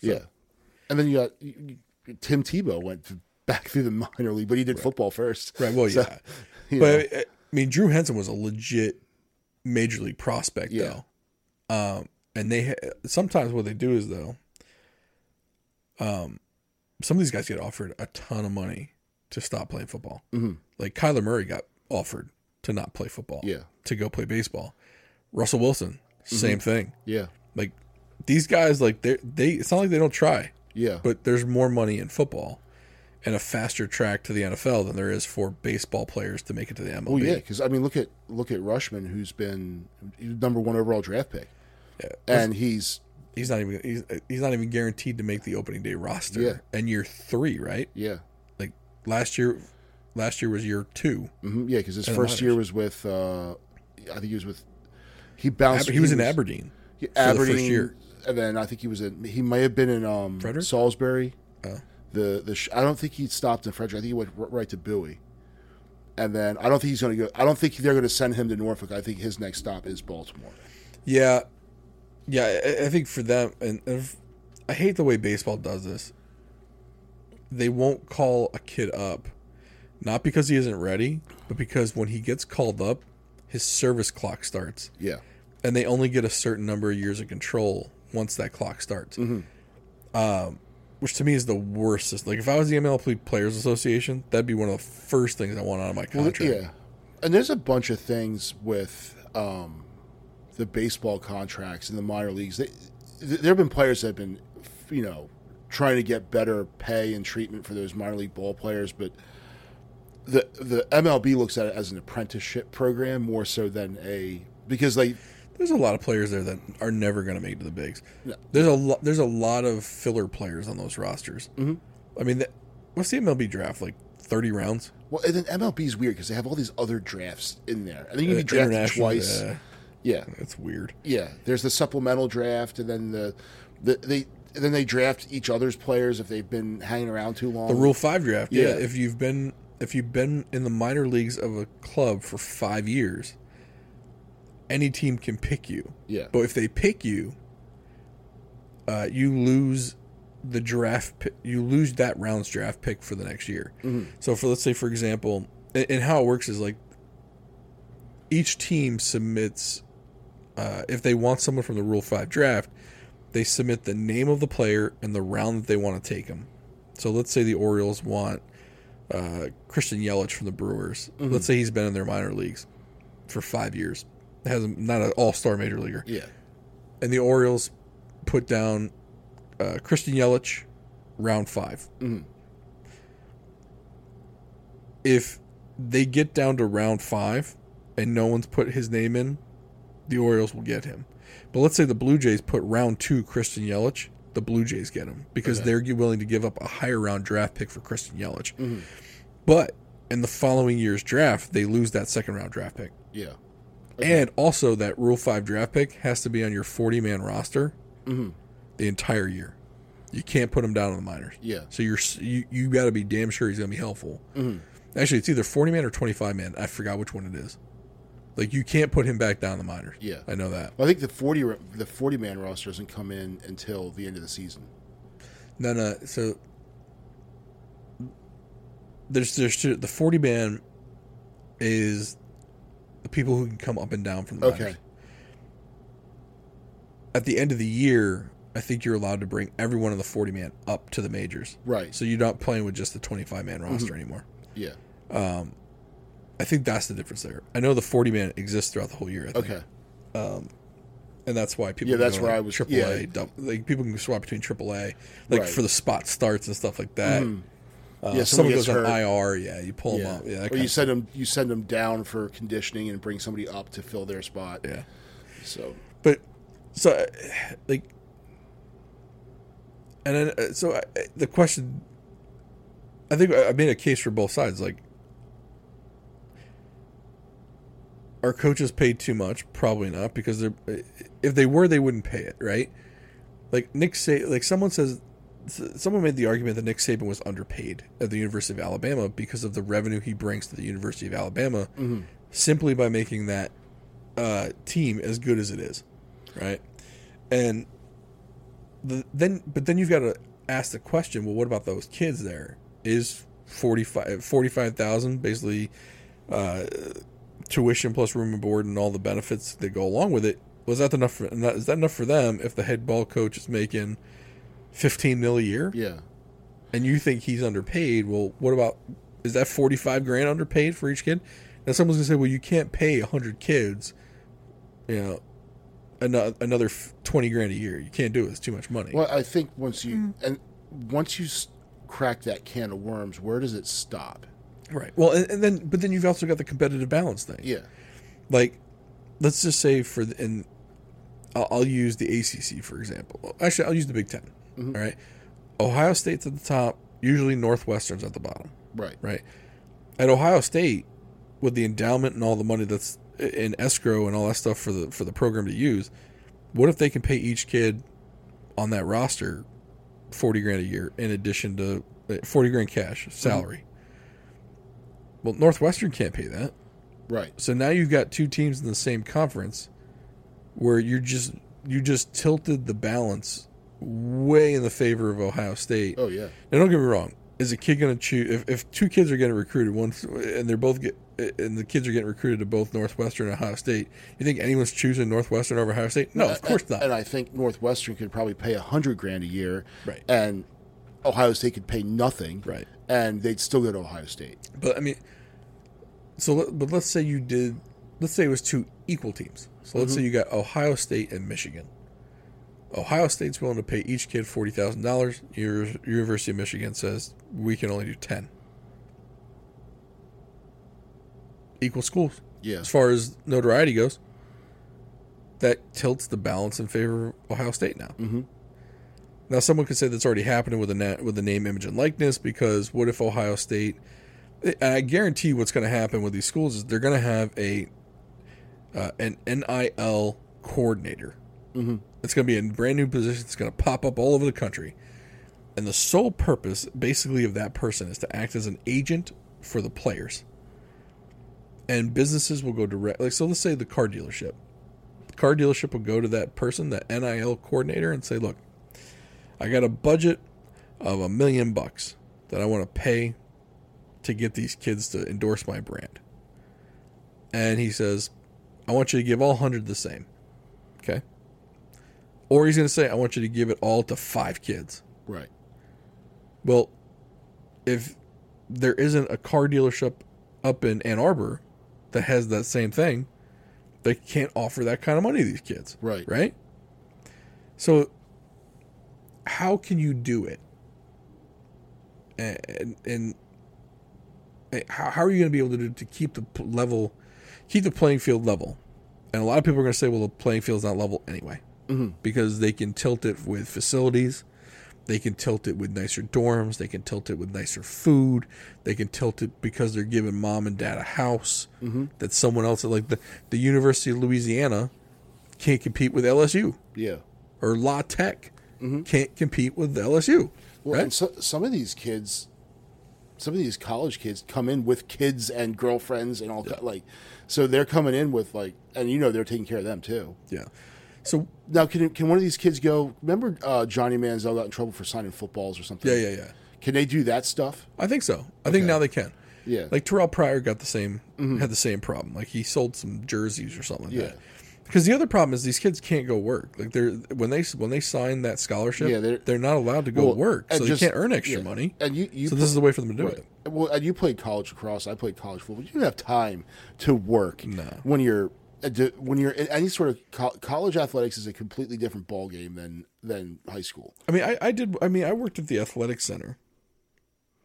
[SPEAKER 2] yeah. And then you got you, Tim Tebow went back through the minor league, but he did football first.
[SPEAKER 1] Right. Well,
[SPEAKER 2] So,
[SPEAKER 1] yeah.
[SPEAKER 2] you
[SPEAKER 1] But I I mean, Drew Henson was a legit major league prospect,
[SPEAKER 2] Yeah.
[SPEAKER 1] though. Um, and they sometimes what they do is though, um, some of these guys get offered a ton of money to stop playing football. Mm-hmm. Like Kyler Murray got offered to not play football,
[SPEAKER 2] Yeah.
[SPEAKER 1] to go play baseball. Russell Wilson, same thing.
[SPEAKER 2] yeah,
[SPEAKER 1] Like these guys, like they they, it's not like they don't try
[SPEAKER 2] yeah,
[SPEAKER 1] but there's more money in football and a faster track to the NFL than there is for baseball players to make it to the MLB.
[SPEAKER 2] Oh yeah, because I mean, look at look at Rutschman, who's been number one overall draft pick,
[SPEAKER 1] Yeah.
[SPEAKER 2] and he's
[SPEAKER 1] he's not even he's, he's not even guaranteed to make the opening day roster.
[SPEAKER 2] Yeah.
[SPEAKER 1] And year three, right?
[SPEAKER 2] yeah,
[SPEAKER 1] Like last year, last year was year two.
[SPEAKER 2] hmm yeah, because his
[SPEAKER 1] the
[SPEAKER 2] first year was with, uh, I think he was with, he bounced.
[SPEAKER 1] Aber- he was in Aberdeen.
[SPEAKER 2] he-
[SPEAKER 1] the
[SPEAKER 2] Aberdeen,
[SPEAKER 1] first year.
[SPEAKER 2] and then I think he was in. He may have been in um,
[SPEAKER 1] Frederick?
[SPEAKER 2] Salisbury.
[SPEAKER 1] Oh.
[SPEAKER 2] The the sh- I don't think he stopped in Frederick. I think he went right to Bowie, and then I don't think he's going to go. I don't think they're going to send him to Norfolk. I think his next stop is Baltimore.
[SPEAKER 1] Yeah, yeah. I, I think for them, and if, I hate the way baseball does this. They won't call a kid up, not because he isn't ready, but because when he gets called up, his service clock starts.
[SPEAKER 2] Yeah,
[SPEAKER 1] and they only get a certain number of years of control once that clock starts. Um, which to me is the worst. system. Like if I was the MLB Players Association, that'd be one of the first things I want out of my contract.
[SPEAKER 2] Yeah, and there's a bunch of things with um, the baseball contracts in the minor leagues. They, there have been players that have been, you know, trying to get better pay and treatment for those minor league ball players, but the the MLB looks at it as an apprenticeship program more so than a because they
[SPEAKER 1] There's a lot of players there that are never going to make it to the bigs.
[SPEAKER 2] No.
[SPEAKER 1] There's a lot. There's a lot of filler players on those rosters. Mm-hmm. I mean, the, what's the MLB draft like? Thirty rounds.
[SPEAKER 2] well, and then MLB is weird because they have all these other drafts in there. I think you
[SPEAKER 1] Uh,
[SPEAKER 2] be drafted twice.
[SPEAKER 1] yeah.
[SPEAKER 2] Yeah,
[SPEAKER 1] It's weird.
[SPEAKER 2] Yeah, there's the supplemental draft, and then the, the they then they draft each other's players if they've been hanging around too long.
[SPEAKER 1] The Rule Five draft. Yeah.
[SPEAKER 2] Yeah.
[SPEAKER 1] If you've been if you've been in the minor leagues of a club for five years, any team can pick you.
[SPEAKER 2] Yeah.
[SPEAKER 1] But if they pick you, uh, you lose the draft. You lose that round's draft pick for the next year. So for let's say for example, and how it works is like each team submits uh, if they want someone from the Rule Five draft, they submit the name of the player and the round that they want to take him. So let's say the Orioles want uh, Christian Yelich from the Brewers. Let's say he's been in their minor leagues for five years. Has not an All Star major leaguer,
[SPEAKER 2] yeah,
[SPEAKER 1] and the Orioles put down uh, Christian Yelich, round 5 If they get down to round five and no one's put his name in, the Orioles will get him. But let's say the Blue Jays put round two Christian Yelich, the Blue Jays get him because they're willing to give up a higher round draft pick for Christian Yelich. Mm-hmm. But in the following year's draft, they lose that second round draft pick.
[SPEAKER 2] yeah,
[SPEAKER 1] And also, that Rule 5 draft pick has to be on your 40 man roster mm-hmm. the entire year. You can't put him down in the minors.
[SPEAKER 2] Yeah.
[SPEAKER 1] So you're you you got to be damn sure he's going to be helpful. Mm-hmm. Actually, it's either 40 man or 25 man. I forgot which one it is. Like you can't put him back down the minors.
[SPEAKER 2] Yeah.
[SPEAKER 1] I know that.
[SPEAKER 2] Well, I think the forty the forty man roster doesn't come in until the end of the season.
[SPEAKER 1] No, no. So there's there's two, the 40 man is the people who can come up and down from the
[SPEAKER 2] Okay,
[SPEAKER 1] minors. At the end of the year, I think you're allowed to bring everyone in the 40 man up to the majors.
[SPEAKER 2] right.
[SPEAKER 1] So you're not playing with just the 25 man mm-hmm. roster anymore.
[SPEAKER 2] yeah, um,
[SPEAKER 1] I think that's the difference there. I know the 40 man exists throughout the whole year. I think.
[SPEAKER 2] okay,
[SPEAKER 1] and that's why people.
[SPEAKER 2] Yeah, that's where
[SPEAKER 1] like,
[SPEAKER 2] I was-
[SPEAKER 1] AAA,
[SPEAKER 2] yeah.
[SPEAKER 1] dou- like people can swap between AAA, like
[SPEAKER 2] Right.
[SPEAKER 1] For the spot starts and stuff like that. Uh,
[SPEAKER 2] Yeah,
[SPEAKER 1] someone goes
[SPEAKER 2] gets
[SPEAKER 1] on. IR, yeah, you pull them up, yeah,
[SPEAKER 2] or you send them you send them down for conditioning and bring somebody up to fill their spot.
[SPEAKER 1] yeah.
[SPEAKER 2] So
[SPEAKER 1] But so uh, like, and then uh, so I, the question. I think I made a case for both sides. Like, are coaches paid too much? Probably not, because they're if they were, they wouldn't pay it, right? Like Nick say, like someone says, someone made the argument that Nick Saban was underpaid at the University of Alabama because of the revenue he brings to the University of Alabama, simply by making that uh, team as good as it is, right? And the, then, but then you've got to ask the question: Well, what about those kids? There is 45 45,000 basically uh, tuition plus room and board and all the benefits that go along with it. Was that enough? For, is that enough for them if the head ball coach is making fifteen mil a year?
[SPEAKER 2] Yeah.
[SPEAKER 1] and you think he's underpaid, well, what about is that forty five grand underpaid for each kid? Now someone's gonna say, well, you can't pay hundred kids, you know, another another twenty grand a year. You can't do it. It's too much money.
[SPEAKER 2] Well, I think once you mm-hmm. and once you crack that can of worms, where does it stop?
[SPEAKER 1] Right. Well, and, and then but then you've also got the competitive balance thing.
[SPEAKER 2] Yeah.
[SPEAKER 1] Like, let's just say for the, and I'll, I'll use the ACC for example. Actually, I'll use the Big 10 All right. Ohio State's at the top. Usually Northwestern's at the bottom.
[SPEAKER 2] Right.
[SPEAKER 1] right? At Ohio State, with the endowment and all the money that's in escrow and all that stuff for the for the program to use, what if they can pay each kid on that roster forty grand a year in addition to uh, forty grand cash salary? Well, Northwestern can't pay that,
[SPEAKER 2] Right.
[SPEAKER 1] so now you've got two teams in the same conference where you're just you just tilted the balance way in the favor of Ohio State.
[SPEAKER 2] Oh yeah.
[SPEAKER 1] Now, don't get me wrong. Is a kid going to choose if, if two kids are getting recruited, one and they're both get and the kids are getting recruited to both Northwestern and Ohio State? You think anyone's choosing Northwestern over Ohio State? No, of course not.
[SPEAKER 2] And I think Northwestern could probably pay a hundred grand a year,
[SPEAKER 1] Right.
[SPEAKER 2] And Ohio State could pay nothing,
[SPEAKER 1] Right.
[SPEAKER 2] And they'd still go to Ohio State.
[SPEAKER 1] But I mean, so but let's say you did. Let's say it was two equal teams. So let's say you got Ohio State and Michigan. Ohio State's willing to pay each kid forty thousand dollars. University of Michigan says we can only do ten. Equal schools.
[SPEAKER 2] Yeah.
[SPEAKER 1] As far as notoriety goes, that tilts the balance in favor of Ohio State now. Mm-hmm. Now, someone could say that's already happening with the na- with the name, image, and likeness because what if Ohio State? I guarantee what's going to happen with these schools is they're going to have a uh, an NIL coordinator. Mm-hmm. It's going to be a brand new position. It's going to pop up all over the country, and the sole purpose, basically, of that person is to act as an agent for the players. And businesses will go direct. Like so, let's say the car dealership. The car dealership will go to that person, that NIL coordinator, and say, "Look, I got a budget of a million bucks that I want to pay to get these kids to endorse my brand. And he says, I want you to give all 100 the same. Okay? Or he's going to say, I want you to give it all to five kids.
[SPEAKER 2] Right.
[SPEAKER 1] Well, if there isn't a car dealership up in Ann Arbor that has that same thing, they can't offer that kind of money to these kids.
[SPEAKER 2] Right.
[SPEAKER 1] Right? So, how can you do it? And, and, and how, how are you going to be able to do to keep the level, keep the playing field level? And a lot of people are going to say, well, the playing field's not level anyway, mm-hmm. because they can tilt it with facilities, they can tilt it with nicer dorms, they can tilt it with nicer food, they can tilt it because they're giving mom and dad a house
[SPEAKER 2] Mm-hmm.
[SPEAKER 1] that someone else, like the the University of Louisiana, can't compete with LSU
[SPEAKER 2] Yeah.
[SPEAKER 1] or La Tech can't compete with LSU.
[SPEAKER 2] Well,
[SPEAKER 1] right?
[SPEAKER 2] and so, some of these kids, some of these college kids come in with kids and girlfriends and all ki- like, so they're coming in with like, and you know they're taking care of them too.
[SPEAKER 1] yeah. So
[SPEAKER 2] Now, can can one of these kids go? Remember uh, Johnny Manziel got in trouble for signing footballs or something?
[SPEAKER 1] yeah, yeah, yeah.
[SPEAKER 2] Can they do that stuff?
[SPEAKER 1] I think so. I think now they can.
[SPEAKER 2] Yeah.
[SPEAKER 1] Like Terrell Pryor got the same had the same problem. Like he sold some jerseys or something like
[SPEAKER 2] Yeah.
[SPEAKER 1] that. Because the other problem is these kids can't go work. Like they're when they when they sign that scholarship,
[SPEAKER 2] Yeah,
[SPEAKER 1] they're,
[SPEAKER 2] they're-
[SPEAKER 1] not allowed to go
[SPEAKER 2] Well,
[SPEAKER 1] work, so
[SPEAKER 2] just-
[SPEAKER 1] they can't earn extra
[SPEAKER 2] yeah.
[SPEAKER 1] money.
[SPEAKER 2] And you, you
[SPEAKER 1] so this is the way for them to do
[SPEAKER 2] Right.
[SPEAKER 1] it.
[SPEAKER 2] Well, and you played college lacrosse. I played college football. You don't have time to work
[SPEAKER 1] No.
[SPEAKER 2] when you're uh, when you're in any sort of co- college athletics is a completely different ball game than than high school.
[SPEAKER 1] I mean, I, I did. I mean, I worked at the athletic center.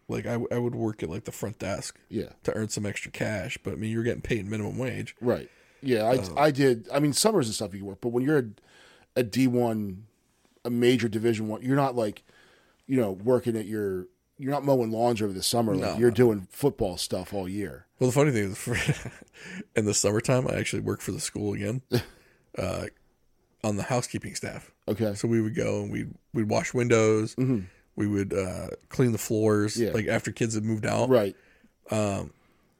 [SPEAKER 1] Like I, I would work at like the front desk
[SPEAKER 2] Yeah.
[SPEAKER 1] to earn some extra cash, but I mean, you're getting paid minimum wage.
[SPEAKER 2] Right. Yeah, I, I did. I mean, summers and stuff you work, but when you're a, a D one, a major Division one, you're not like, you know, working at your. You're not mowing lawns over the summer. Like
[SPEAKER 1] No.
[SPEAKER 2] you're doing football stuff all year.
[SPEAKER 1] Well, the funny thing is, for, in the summertime, I actually work for the school again, uh, on the housekeeping staff.
[SPEAKER 2] Okay.
[SPEAKER 1] So we would go and we'd we'd wash windows. We would uh, clean the floors,
[SPEAKER 2] Mm-hmm. Yeah.
[SPEAKER 1] like after kids had moved out,
[SPEAKER 2] Right.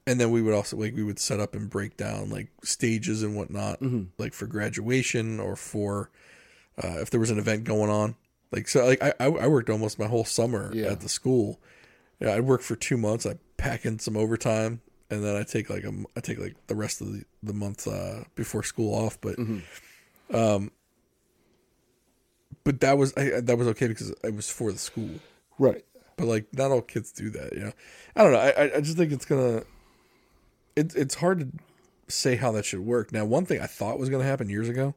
[SPEAKER 1] And then we would also like we would set up and break down like stages and whatnot,
[SPEAKER 2] Mm-hmm.
[SPEAKER 1] like for graduation or for uh, if there was an event going on. Like so, like I I I worked almost my whole summer
[SPEAKER 2] Yeah.
[SPEAKER 1] at the school. Yeah, I'd work for two months. I pack in some overtime, and then I take like a I take like the rest of the the month uh, before school off. But
[SPEAKER 2] Mm-hmm.
[SPEAKER 1] um, but that was I, that was okay because it was for the school.
[SPEAKER 2] Right.
[SPEAKER 1] But like, not all kids do that. You know, I don't know. I I- I just think it's gonna. It's it's hard to say how that should work. Now, one thing I thought was gonna happen years ago,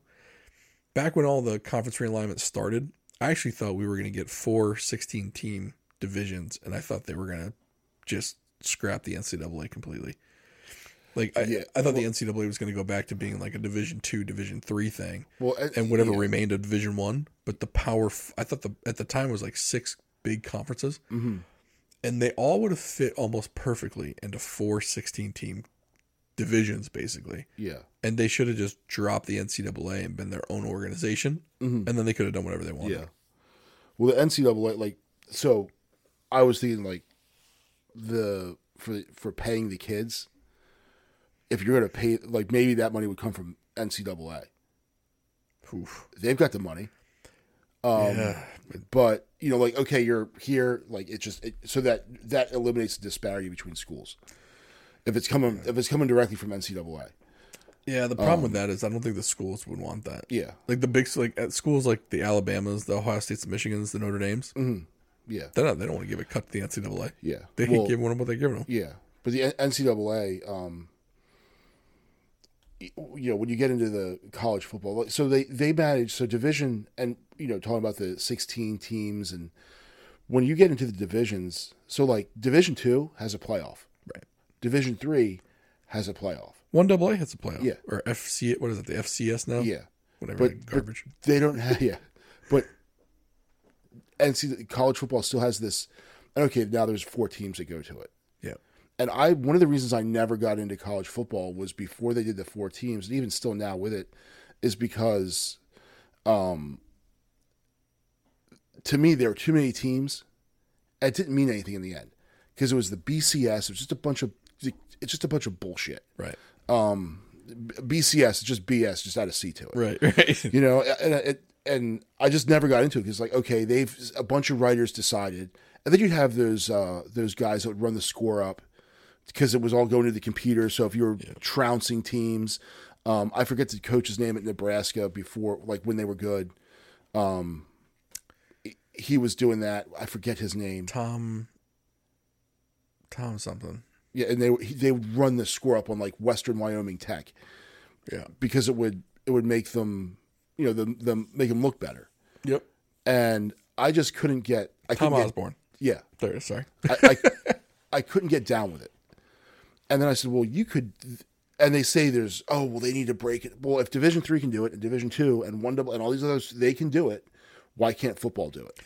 [SPEAKER 1] back when all the conference realignment started, I actually thought we were gonna get four 16 team divisions, and I thought they were gonna just scrap the NCAA completely. Like I,
[SPEAKER 2] Yeah.
[SPEAKER 1] I thought the NCAA was going to go back to being like a Division two, Division three thing,
[SPEAKER 2] Well, and-
[SPEAKER 1] and whatever
[SPEAKER 2] yeah.
[SPEAKER 1] remained a Division one. But the power, f- I thought the at the time was like six big conferences,
[SPEAKER 2] Mm-hmm.
[SPEAKER 1] And they all would have fit almost perfectly into four 16 team divisions, basically.
[SPEAKER 2] Yeah.
[SPEAKER 1] And they should have just dropped the NCAA and been their own organization, and then they could have done whatever they wanted.
[SPEAKER 2] Mm-hmm. Yeah. Well, the NCAA, like, so I was thinking, like, the for for paying the kids, if you're going to pay, like, maybe that money would come from NCAA.
[SPEAKER 1] Oof.
[SPEAKER 2] They've got the money. Um,
[SPEAKER 1] yeah.
[SPEAKER 2] But you know, like, okay, you're here, like, it just it, so that that eliminates the disparity between schools. If it's coming, if it's coming directly from NCAA,
[SPEAKER 1] Yeah, the problem with that is I don't think the schools would want that.
[SPEAKER 2] Um, yeah,
[SPEAKER 1] Like the big, like at schools like the Alabamas, the Ohio States, the Michigans, the Notre Dames,
[SPEAKER 2] yeah,
[SPEAKER 1] they're not, they don't want to give a cut to the NCAA.
[SPEAKER 2] yeah.
[SPEAKER 1] They
[SPEAKER 2] Well,
[SPEAKER 1] give them what they're giving them.
[SPEAKER 2] Yeah, but the NCAA, um, you know, when you get into the college football, so they they manage so division and you know talking about the sixteen teams and when you get into the divisions, so like Division two has a playoff,
[SPEAKER 1] Right.
[SPEAKER 2] Division three has a playoff.
[SPEAKER 1] One double A playoff.
[SPEAKER 2] Yeah.
[SPEAKER 1] Or FC, what is it, the FCS now?
[SPEAKER 2] Yeah,
[SPEAKER 1] Whatever,
[SPEAKER 2] but, but
[SPEAKER 1] garbage.
[SPEAKER 2] they don't have yeah, but and see college football still has this. And okay, now there's four teams that go to it.
[SPEAKER 1] yeah.
[SPEAKER 2] and I one of the reasons I never got into college football was before they did the four teams, and even still now with it, is because, um, to me there were too many teams. It didn't mean anything in the end because it was the BCS. It was just a bunch of it's just a bunch of bullshit.
[SPEAKER 1] Right.
[SPEAKER 2] Um, BCS is just BS, just add a C to it.
[SPEAKER 1] Right. Right.
[SPEAKER 2] You know, and it, and I just never got into it because like okay, they've a bunch of writers decided, and then you'd have those uh, those guys that would run the score up because it was all going to the computer. So if you were trouncing teams, um, I forget the coach's name at Nebraska before, like when they were good. Um, he- was doing that. I forget his name.
[SPEAKER 1] Tom. Tom something.
[SPEAKER 2] Yeah, and they they would run the score up on like Western Wyoming Tech
[SPEAKER 1] Yeah.
[SPEAKER 2] because it would it would make them you know them them make them look better.
[SPEAKER 1] Yep.
[SPEAKER 2] And I just couldn't get. I
[SPEAKER 1] Tom
[SPEAKER 2] couldn't get,
[SPEAKER 1] Osborne.
[SPEAKER 2] Yeah,
[SPEAKER 1] There. Sorry.
[SPEAKER 2] I, I, I couldn't get down with it. And then I said, well, you could. And they say there's oh well they need to break it. Well, if Division three can do it and Division two and one double and all these others they can do it, why can't football do it?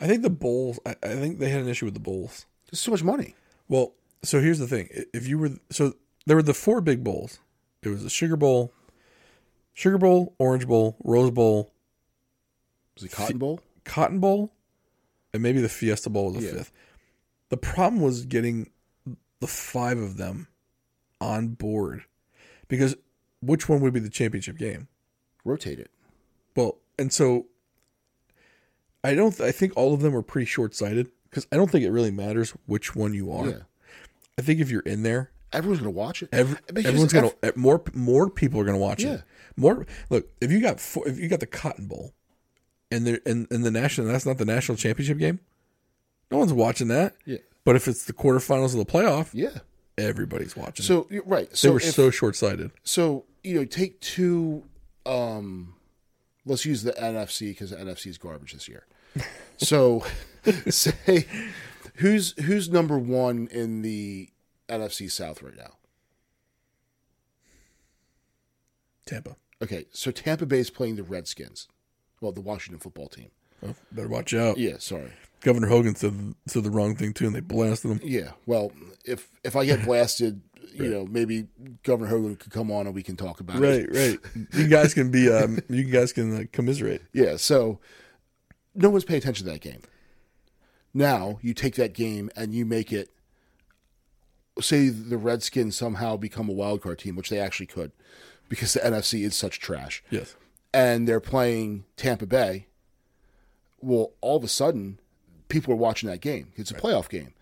[SPEAKER 1] I think the Bulls. I, I think they had an issue with the Bulls.
[SPEAKER 2] There's so much money.
[SPEAKER 1] Well, so here's the thing: if you were so, there were the four big bowls. It was the Sugar Bowl, Sugar Bowl, Orange Bowl, Rose Bowl,
[SPEAKER 2] Was it Cotton Bowl?
[SPEAKER 1] Cotton Bowl, and maybe the Fiesta Bowl was the
[SPEAKER 2] Yeah.
[SPEAKER 1] fifth. The problem was getting the five of them on board because which one would be the championship game?
[SPEAKER 2] Rotate it.
[SPEAKER 1] Well, and so I don't. I think all of them are pretty short sighted because I don't think it really matters which one you are.
[SPEAKER 2] Yeah.
[SPEAKER 1] I think if you're in there,
[SPEAKER 2] Everyone's gonna watch it.
[SPEAKER 1] Every, everyone's gonna eh, more more people are gonna watch
[SPEAKER 2] Yeah.
[SPEAKER 1] it. More look if you got four, if you got the Cotton Bowl, and there and, and the national that's not the national championship game. No one's watching that.
[SPEAKER 2] Yeah.
[SPEAKER 1] But if it's the quarterfinals of the playoff,
[SPEAKER 2] Yeah.
[SPEAKER 1] everybody's watching.
[SPEAKER 2] So you're right.
[SPEAKER 1] they were
[SPEAKER 2] if-
[SPEAKER 1] so short sighted.
[SPEAKER 2] so you know take two um let's use the nfc because the nfc is garbage this year so say who's who's number one in the nfc south right now
[SPEAKER 1] Tampa.
[SPEAKER 2] Okay, so Tampa Bay is playing the Redskins. Well, the Washington football team.
[SPEAKER 1] Oh, better watch out.
[SPEAKER 2] Yeah, sorry.
[SPEAKER 1] Governor Hogan said said the wrong thing too, and they blasted him.
[SPEAKER 2] Yeah, well, if if I get blasted, you know, maybe Governor Hogan could come on and we can talk about it.
[SPEAKER 1] Right, right. You guys can be. Um, you guys can uh, commiserate.
[SPEAKER 2] Yeah, so no one's paying attention to that game. Now you take that game and you make it. Say the Redskins somehow become a wild card team, which they actually could, because the NFC is such trash,
[SPEAKER 1] Yes.
[SPEAKER 2] and they're playing Tampa Bay. Well, all of a sudden, people are watching that game. It's a playoff game,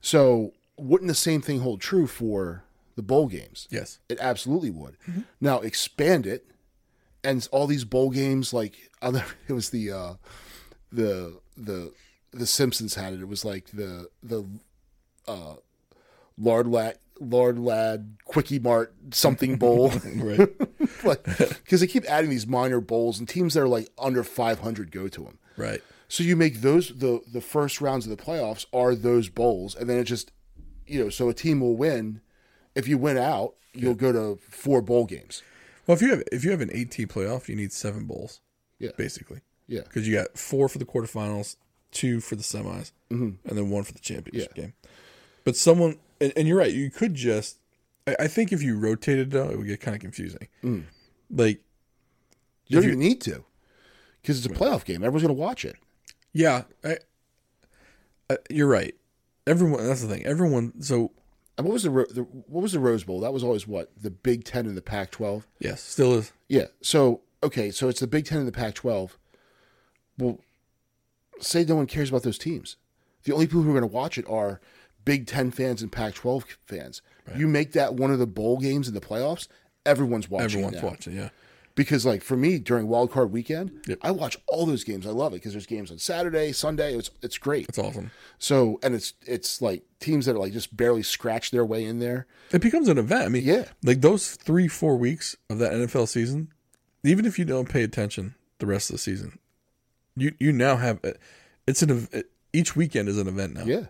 [SPEAKER 2] so wouldn't the same thing hold true for the bowl games?
[SPEAKER 1] Yes.
[SPEAKER 2] It absolutely would. Now expand it, and all these bowl games like other. It was the uh, the the the Simpsons had it. It was like the the uh, Lard Lad Lard Lad Kwik-E-Mart something bowl,
[SPEAKER 1] Right.
[SPEAKER 2] because they keep adding these minor bowls, and teams that are like under five hundred go to them.
[SPEAKER 1] right.
[SPEAKER 2] So you make those the the first rounds of the playoffs are those bowls, and then it just you know so a team will win. If you win out, you'll go to four bowl games.
[SPEAKER 1] Well, if you have if you have an eight team playoff, you need seven bowls.
[SPEAKER 2] Yeah.
[SPEAKER 1] Basically,
[SPEAKER 2] Yeah,
[SPEAKER 1] because you got four for the quarterfinals, two for the semis, and then one for the championship
[SPEAKER 2] Mm-hmm. Yeah.
[SPEAKER 1] game. But someone, and, and you're right. You could just. I, I think if you rotated though, it would get kind of confusing.
[SPEAKER 2] Mm.
[SPEAKER 1] Like,
[SPEAKER 2] you don't even need to because it's a playoff game. Everyone's going to watch it.
[SPEAKER 1] yeah, I, I, you're right. Everyone. That's the thing. Everyone. So
[SPEAKER 2] And what was the, the what was the Rose Bowl? That was always what the Big Ten and the Pac-12.
[SPEAKER 1] yes, still is.
[SPEAKER 2] Yeah. So okay, so it's the Big Ten and the Pac-12. Well, say no one cares about those teams. The only people who are going to watch it are Big Ten fans and Pac-12 fans. You make that one of the bowl games in the playoffs, everyone's watching.
[SPEAKER 1] Everyone's
[SPEAKER 2] now.
[SPEAKER 1] watching. Yeah.
[SPEAKER 2] because like for me during wild card weekend
[SPEAKER 1] Yep.
[SPEAKER 2] i watch all those games i love it because there's games on saturday sunday it's it's great
[SPEAKER 1] It's awesome.
[SPEAKER 2] so and it's it's like teams that are like just barely scratch their way in there
[SPEAKER 1] It becomes an event. I mean,
[SPEAKER 2] Yeah.
[SPEAKER 1] like those three, four weeks of that NFL season, even if you don't pay attention the rest of the season, you you now have uh, it's an ev- uh, each weekend is an event now.
[SPEAKER 2] yeah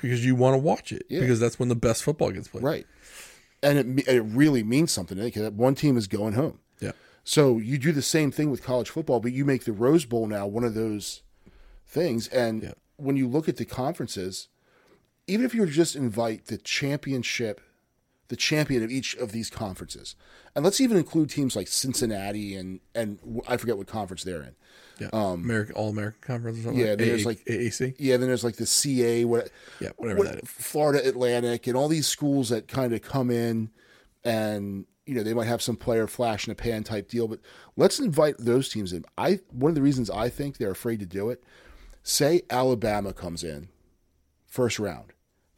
[SPEAKER 1] because you want to watch it
[SPEAKER 2] Yeah.
[SPEAKER 1] because that's when the best football gets played.
[SPEAKER 2] right and it it really means something because one team is going home
[SPEAKER 1] Yeah.
[SPEAKER 2] so you do the same thing with college football but you make the rose bowl now one of those things and
[SPEAKER 1] Yeah.
[SPEAKER 2] when you look at the conferences even if you were to just invite the championship the champion of each of these conferences. And let's even include teams like Cincinnati and and I forget what conference they're in.
[SPEAKER 1] Yeah. um, American All American Conference or something.
[SPEAKER 2] Yeah,
[SPEAKER 1] like
[SPEAKER 2] there's
[SPEAKER 1] AA
[SPEAKER 2] like-
[SPEAKER 1] AAC.
[SPEAKER 2] Yeah, then there's like the CA, what,
[SPEAKER 1] Yeah, whatever
[SPEAKER 2] what-
[SPEAKER 1] that is.
[SPEAKER 2] Florida Atlantic, and all these schools that kind of come in, and you know they might have some player flash in a pan type deal. But let's invite those teams in. I one of the reasons I think they're afraid to do it. Say Alabama comes in first round,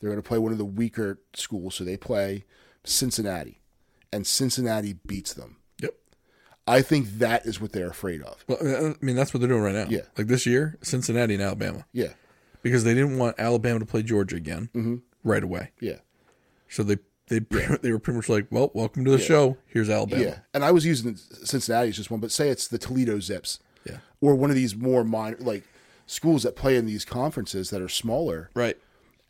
[SPEAKER 2] they're going to play one of the weaker schools, so they play Cincinnati, and Cincinnati beats them.
[SPEAKER 1] Yep.
[SPEAKER 2] I think that is what they're afraid of.
[SPEAKER 1] Well, I mean that's what they're doing right now.
[SPEAKER 2] Yeah.
[SPEAKER 1] Like this year, Cincinnati and Alabama,
[SPEAKER 2] Yeah,
[SPEAKER 1] because they didn't want Alabama to play Georgia again
[SPEAKER 2] Mm-hmm.
[SPEAKER 1] right away.
[SPEAKER 2] yeah.
[SPEAKER 1] So they they they were pretty much like, well, welcome to the show. Here's Alabama.
[SPEAKER 2] Yeah, and I was using Cincinnati as just one, but say it's the Toledo Zips,
[SPEAKER 1] Yeah.
[SPEAKER 2] or one of these more minor like schools that play in these conferences that are smaller,
[SPEAKER 1] Right.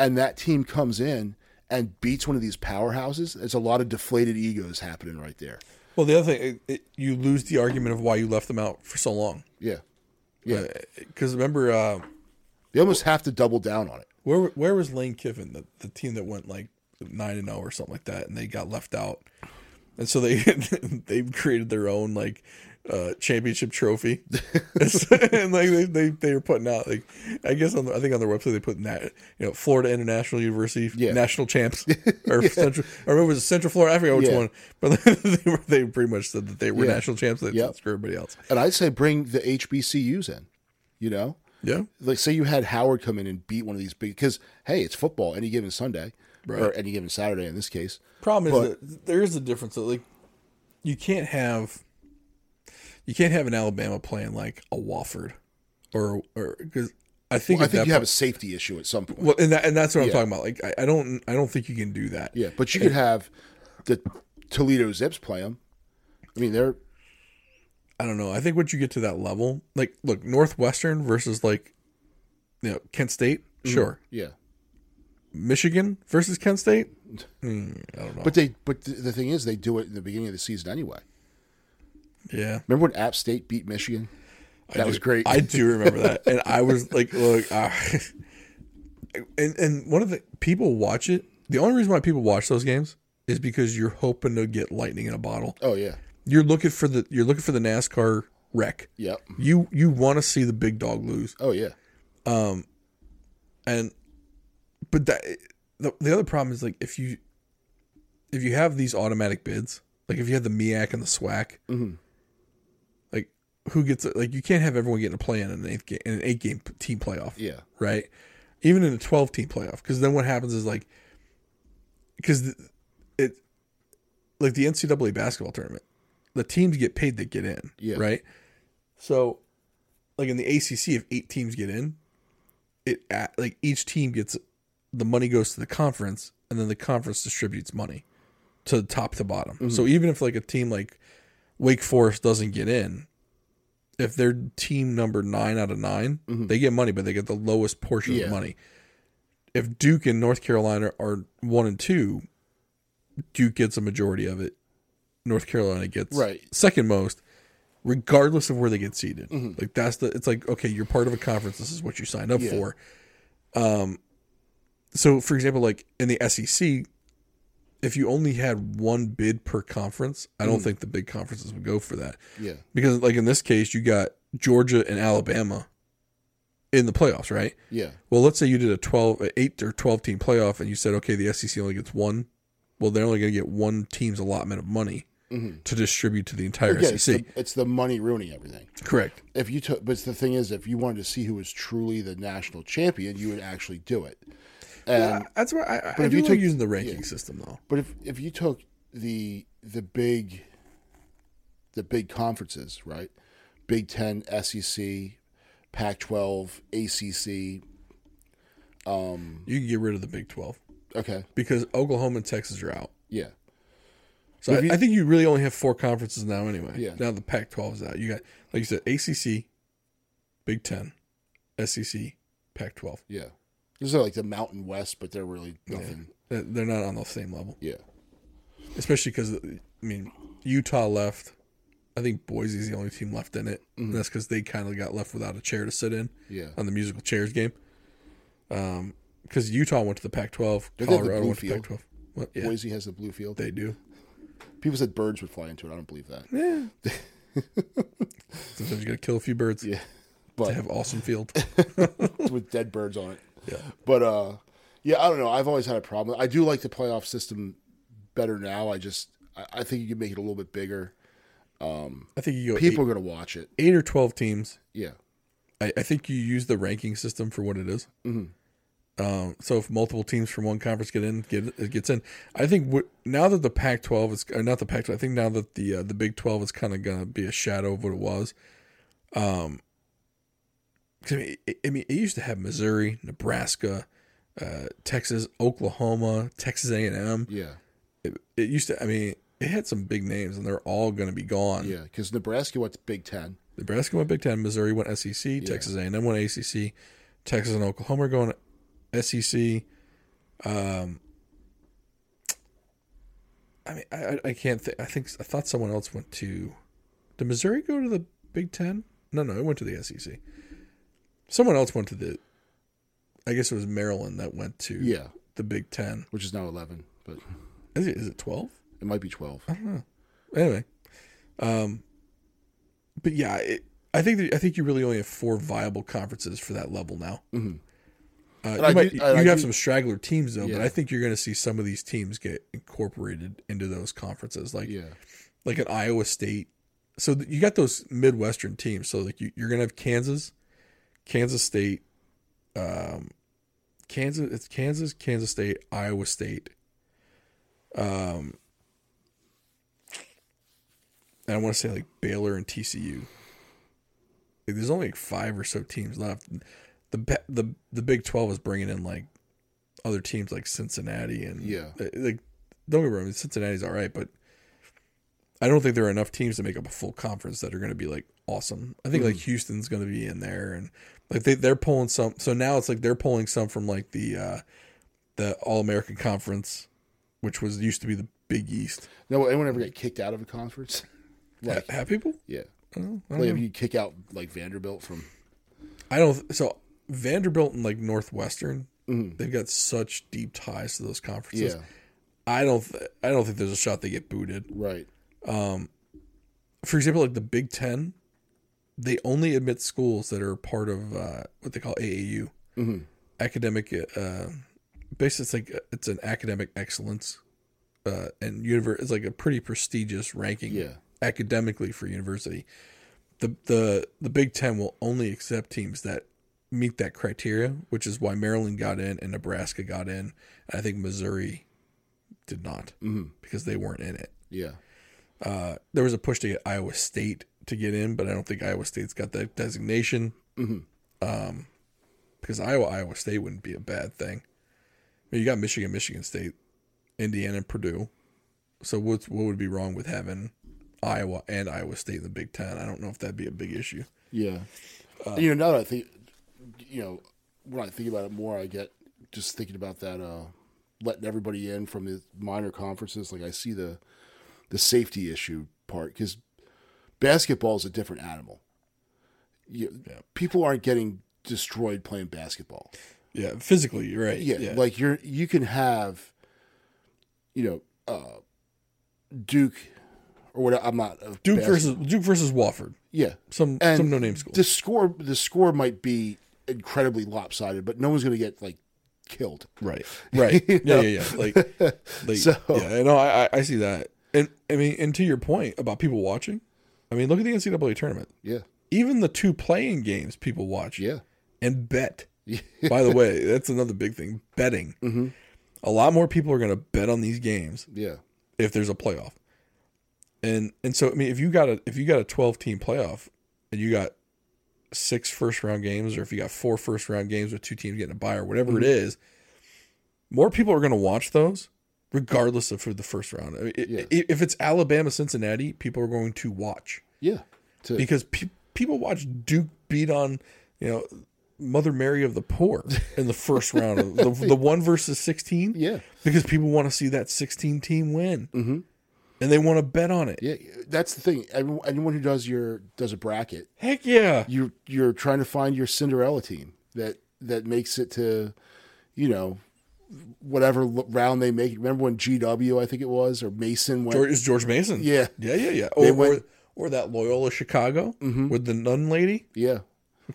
[SPEAKER 2] And that team comes in and beats one of these powerhouses. There's a lot of deflated egos happening right there.
[SPEAKER 1] Well, the other thing, it, it, you lose the argument of why you left them out for so long.
[SPEAKER 2] Yeah, yeah.
[SPEAKER 1] Because remember, uh,
[SPEAKER 2] They almost have to double down on it.
[SPEAKER 1] where where was Lane Kiffin, the, the team that went like nine and zero or something like that, and they got left out, and so they they've created their own like uh, championship trophy, and like they, they they were putting out like I guess on the, I think on their website they put that you know Florida International University
[SPEAKER 2] Yeah.
[SPEAKER 1] national champs or Central remember it was Central Florida I forget which
[SPEAKER 2] Yeah.
[SPEAKER 1] one, but they were they pretty much said that they were
[SPEAKER 2] Yeah.
[SPEAKER 1] national champs. They
[SPEAKER 2] Yep.
[SPEAKER 1] screw everybody else.
[SPEAKER 2] And I'd say bring the HBCUs in. You know,
[SPEAKER 1] Yeah,
[SPEAKER 2] like say you had Howard come in and beat one of these big because hey, it's football any given Sunday or any given Saturday in this case.
[SPEAKER 1] Problem
[SPEAKER 2] But-
[SPEAKER 1] is that there is a difference. That, like, you can't have you can't have an Alabama playing like a Wofford, or or because I think
[SPEAKER 2] I think you have a safety issue at some point.
[SPEAKER 1] well, and that, and that's what I'm talking about. Like, I, I don't I don't think you can do that.
[SPEAKER 2] Yeah, but you could have the Toledo Zips play them. I mean, they're
[SPEAKER 1] I don't know. I think once you get to that level, like, look, Northwestern versus like, you know, Kent State, sure.
[SPEAKER 2] yeah,
[SPEAKER 1] Michigan versus Kent State, Hmm, I don't know.
[SPEAKER 2] but they but the, the thing is, they do it in the beginning of the season anyway.
[SPEAKER 1] Yeah,
[SPEAKER 2] Remember when App State beat Michigan? That was great.
[SPEAKER 1] I do remember that, and I was like, look, uh, and and one of the people watch it. The only reason why people watch those games is because you're hoping to get lightning in a bottle.
[SPEAKER 2] Oh yeah.
[SPEAKER 1] You're looking for the you're looking for the NASCAR wreck.
[SPEAKER 2] Yep.
[SPEAKER 1] You you want to see the big dog lose,
[SPEAKER 2] Oh yeah.
[SPEAKER 1] Um, and but that the, the other problem is like if you if you have these automatic bids, like if you have the MIAC and the SWAC,
[SPEAKER 2] Mhm.
[SPEAKER 1] Who gets? Like you can't have everyone getting a play in an eighth game in an eight game team playoff.
[SPEAKER 2] Yeah.
[SPEAKER 1] right? Even in a 12 team playoff, because then what happens is like, because it, like the NCAA basketball tournament, the teams get paid that get in,
[SPEAKER 2] Yeah.
[SPEAKER 1] right? So, like in the ACC, if eight teams get in, it like each team gets the money goes to the conference, and then the conference distributes money to top to bottom. Mm-hmm. So even if like a team like Wake Forest doesn't get in, if they're team number nine out of 9 they get money, but they get the lowest portion
[SPEAKER 2] Yeah.
[SPEAKER 1] of money. If Duke and North Carolina are one and two, Duke gets a majority of it. North Carolina gets
[SPEAKER 2] Right.
[SPEAKER 1] second most, regardless of where they get seated. Like that's the. It's like okay, you're part of a conference. This is what you signed up
[SPEAKER 2] Yeah.
[SPEAKER 1] for. Um, so for example, like in the SEC, if you only had one bid per conference, I don't mm. think the big conferences would go for that
[SPEAKER 2] Yeah.
[SPEAKER 1] because like in this case you got Georgia and Alabama in the playoffs, right?
[SPEAKER 2] Yeah.
[SPEAKER 1] Well, let's say you did a 12 8 or 12 team playoff and you said okay, the SEC only gets one. Well, they're only going to get one team's allotment of money mm-hmm. to distribute to the entire
[SPEAKER 2] Again, it's,
[SPEAKER 1] SEC.
[SPEAKER 2] the, it's the money ruining everything.
[SPEAKER 1] Correct.
[SPEAKER 2] If you took, but the thing is, if you wanted to see who was truly the national champion, you would actually do it. And
[SPEAKER 1] That's why I, I
[SPEAKER 2] if you
[SPEAKER 1] like
[SPEAKER 2] took-
[SPEAKER 1] using the ranking system though.
[SPEAKER 2] But if if you took the the big the big conferences, right? Big Ten, SEC, Pac twelve, ACC.
[SPEAKER 1] Um, you can get rid of the Big 12
[SPEAKER 2] Okay,
[SPEAKER 1] because Oklahoma and Texas are out.
[SPEAKER 2] yeah,
[SPEAKER 1] So I,
[SPEAKER 2] you-
[SPEAKER 1] I think you really only have four conferences now anyway.
[SPEAKER 2] Yeah.
[SPEAKER 1] Now the Pac-12 is out. You got like you said ACC, Big 10, SEC, Pac-12.
[SPEAKER 2] yeah. These are like the Mountain West, but they're really nothing.
[SPEAKER 1] They're they're not on the same level,
[SPEAKER 2] Yeah,
[SPEAKER 1] especially because I mean Utah left. I think Boise's the only team left in it.
[SPEAKER 2] Mm-hmm.
[SPEAKER 1] And that's because they kind of got left without a chair to sit in
[SPEAKER 2] yeah.
[SPEAKER 1] on the musical chairs game. Um, because Utah went to the Pac-12,
[SPEAKER 2] Don't they have the
[SPEAKER 1] Colorado
[SPEAKER 2] blue
[SPEAKER 1] went to
[SPEAKER 2] field?
[SPEAKER 1] Pac-12. What? Yeah,
[SPEAKER 2] Boise has the blue field.
[SPEAKER 1] they do.
[SPEAKER 2] People said birds would fly into it. I don't believe that.
[SPEAKER 1] Yeah. Sometimes you got to kill a few birds
[SPEAKER 2] Yeah,
[SPEAKER 1] to
[SPEAKER 2] but
[SPEAKER 1] have awesome field.
[SPEAKER 2] with dead birds on it.
[SPEAKER 1] Yeah.
[SPEAKER 2] But uh, yeah, I don't know. I've always had a problem. I do like the playoff system better now. I just I, I think you can make it a little bit bigger.
[SPEAKER 1] Um, I think you go
[SPEAKER 2] People
[SPEAKER 1] eight,
[SPEAKER 2] are going to watch it.
[SPEAKER 1] eight or twelve teams.
[SPEAKER 2] Yeah,
[SPEAKER 1] I, I think you use the ranking system for what it is. Um, so if multiple teams from one conference get in, get it gets in. I think what, now that the Pac-12 is not the Pac-12, I think now that the uh, the Big 12 is kind of going to be a shadow of what it was. Um, I mean, it, I mean, it used to have Missouri, Nebraska, uh, Texas, Oklahoma, Texas A&M.
[SPEAKER 2] yeah,
[SPEAKER 1] It, it used to. I mean, it had some big names, and they're all going to be gone.
[SPEAKER 2] yeah. Because Nebraska went to Big Ten.
[SPEAKER 1] Nebraska went Big Ten, Missouri went SEC, Texas A&M went ACC, Texas and Oklahoma are going SEC. Um, I mean, I, I- I can't think. I think I thought someone else went to. Did Missouri go to the Big Ten? No, no, it went to the SEC. Someone else went to the. I guess it was Maryland that went to
[SPEAKER 2] Yeah,
[SPEAKER 1] the Big Ten.
[SPEAKER 2] which is now eleven, but
[SPEAKER 1] Is it? Is it twelve?
[SPEAKER 2] it might be twelve. I don't know.
[SPEAKER 1] anyway um but yeah it, i think that, i think you really only have four viable conferences for that level now
[SPEAKER 2] Mhm.
[SPEAKER 1] uh, you might
[SPEAKER 2] do-
[SPEAKER 1] you
[SPEAKER 2] I
[SPEAKER 1] have
[SPEAKER 2] do-
[SPEAKER 1] some straggler teams though
[SPEAKER 2] Yeah.
[SPEAKER 1] but i think you're going to see some of these teams get incorporated into those conferences like
[SPEAKER 2] Yeah,
[SPEAKER 1] like an iowa state so th- you got those midwestern teams so like you, you're going to have kansas kansas state um kansas it's kansas kansas state iowa state um and I want to say like Baylor and TCU. Like, there's only like five or so teams left. The the the Big Twelve is bringing in like other teams like Cincinnati and
[SPEAKER 2] Yeah.
[SPEAKER 1] uh, like don't get me wrong, Cincinnati's all right, but I don't think there are enough teams to make up a full conference that are going to be like awesome. I think like Houston's going to be in there, and like they they're pulling some. So now it's like they're pulling some from like the uh the All American Conference, which was used to be the Big East.
[SPEAKER 2] no. Anyone ever get kicked out of a conference? Like,
[SPEAKER 1] have people?
[SPEAKER 2] yeah.
[SPEAKER 1] Oh,
[SPEAKER 2] Like if you kick out like Vanderbilt from
[SPEAKER 1] I don't. So Vanderbilt and like Northwestern,
[SPEAKER 2] Mhm.
[SPEAKER 1] they've got such deep ties to those conferences.
[SPEAKER 2] yeah,
[SPEAKER 1] I don't. Th- I don't think there's a shot they get booted.
[SPEAKER 2] right.
[SPEAKER 1] For example, like the Big Ten, they only admit schools that are part of uh, what they call AAU,
[SPEAKER 2] hmm
[SPEAKER 1] academic. Uh, basically, it's like it's an academic excellence, uh, and univer- It's like a pretty prestigious ranking
[SPEAKER 2] Yeah.
[SPEAKER 1] academically for university. The the the Big Ten will only accept teams that meet that criteria, which is why Maryland got in and Nebraska got in. And I think Missouri did not
[SPEAKER 2] hmm
[SPEAKER 1] because they weren't in it.
[SPEAKER 2] Yeah.
[SPEAKER 1] Uh, there was a push to get Iowa State to get in, but I don't think Iowa State's got that designation.
[SPEAKER 2] hmm
[SPEAKER 1] Um, because Iowa Iowa State wouldn't be a bad thing. I mean, you got Michigan, Michigan State, Indiana, and Purdue. So what's what would be wrong with having Iowa and Iowa State in the Big Ten? I don't know if that'd be a big issue.
[SPEAKER 2] Yeah.
[SPEAKER 1] Uh,
[SPEAKER 2] you know, now that I think, you know, when I think about it more, I get just thinking about that, uh, letting everybody in from the minor conferences. Like I see the, the safety issue part because basketball is a different animal. You,
[SPEAKER 1] Yeah.
[SPEAKER 2] People aren't getting destroyed playing basketball.
[SPEAKER 1] Yeah, physically, you're right.
[SPEAKER 2] Yeah,
[SPEAKER 1] Yeah,
[SPEAKER 2] like you're you can have, you know, uh, Duke or what? I'm not
[SPEAKER 1] Duke
[SPEAKER 2] bas-
[SPEAKER 1] versus Duke versus Wofford,
[SPEAKER 2] yeah.
[SPEAKER 1] some
[SPEAKER 2] And
[SPEAKER 1] some no name school.
[SPEAKER 2] The score the score might be incredibly lopsided, but no one's going to get like killed.
[SPEAKER 1] Right. Right. Yeah, yeah, yeah. Like, like
[SPEAKER 2] So-
[SPEAKER 1] yeah, no, I, I- I see that. And I mean, and to your point about people watching, I mean, look at the NCAA tournament.
[SPEAKER 2] Yeah,
[SPEAKER 1] Even the two playing games people watch
[SPEAKER 2] yeah,
[SPEAKER 1] and bet.
[SPEAKER 2] yeah.
[SPEAKER 1] By the way, that's another big thing. Betting.
[SPEAKER 2] hmm
[SPEAKER 1] A lot more people are going to bet on these games
[SPEAKER 2] yeah,
[SPEAKER 1] if there's a playoff. And and so I mean, if you got a if you got a 12 team playoff and you got six first round games, or if you got four first round games with two teams getting a bye or whatever it is, more people are going to watch those regardless of who the first round. I mean, i-
[SPEAKER 2] Yeah.
[SPEAKER 1] If it's Alabama Cincinnati, people are going to watch
[SPEAKER 2] yeah. To,
[SPEAKER 1] because pe- people watch Duke beat on you know Mother Mary of the Poor in the first round of the, the one versus 16
[SPEAKER 2] yeah,
[SPEAKER 1] because people want to see that 16 team win
[SPEAKER 2] hmm
[SPEAKER 1] and they want to bet on it.
[SPEAKER 2] yeah. That's the thing. Everyone, anyone who does your does a bracket,
[SPEAKER 1] Heck yeah.
[SPEAKER 2] you you're trying to find your Cinderella team that that makes it to, you know, whatever round they make. Remember when GW I think it was or Mason went?
[SPEAKER 1] George, is George Mason.
[SPEAKER 2] Yeah,
[SPEAKER 1] Yeah, yeah, yeah. Or,
[SPEAKER 2] went- Mm-hmm.
[SPEAKER 1] or, or that Loyola Chicago with the nun lady
[SPEAKER 2] yeah.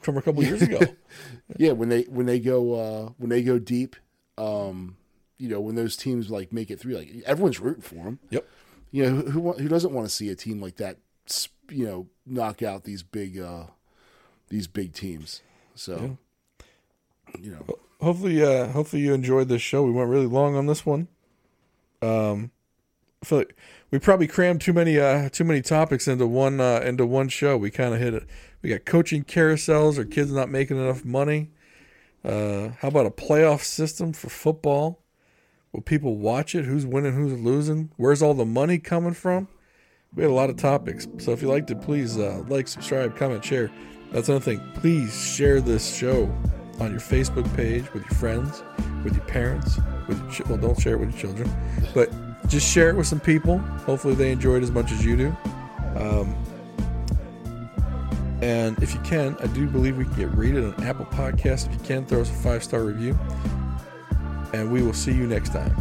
[SPEAKER 1] from a couple years ago.
[SPEAKER 2] Yeah, when they when they go uh, when they go deep, um, you know, when those teams like make it through, like everyone's rooting for them.
[SPEAKER 1] Yep.
[SPEAKER 2] You know, who who, who doesn't want to see a team like that, you know, knock out these big uh, these big teams? So, you know,
[SPEAKER 1] hopefully uh hopefully you enjoyed this show. We went really long on this one. Um i feel like we probably crammed too many uh too many topics into one uh into one show. We kind of hit it we got coaching carousels or kids not making enough money. Uh how about a playoff system for football? Will people watch it? Who's winning who's losing? Where's all the money coming from? We had a lot of topics. So if you liked it please uh like subscribe comment share. That's another thing. Please share this show on your Facebook page with your friends, with your parents, with your ch- well, don't share it with your children, but just share it with some people. Hopefully, they enjoy it as much as you do. Um, and if you can, I do believe we can get rated on Apple Podcasts. If you can, throw us a five star review. And we will see you next time.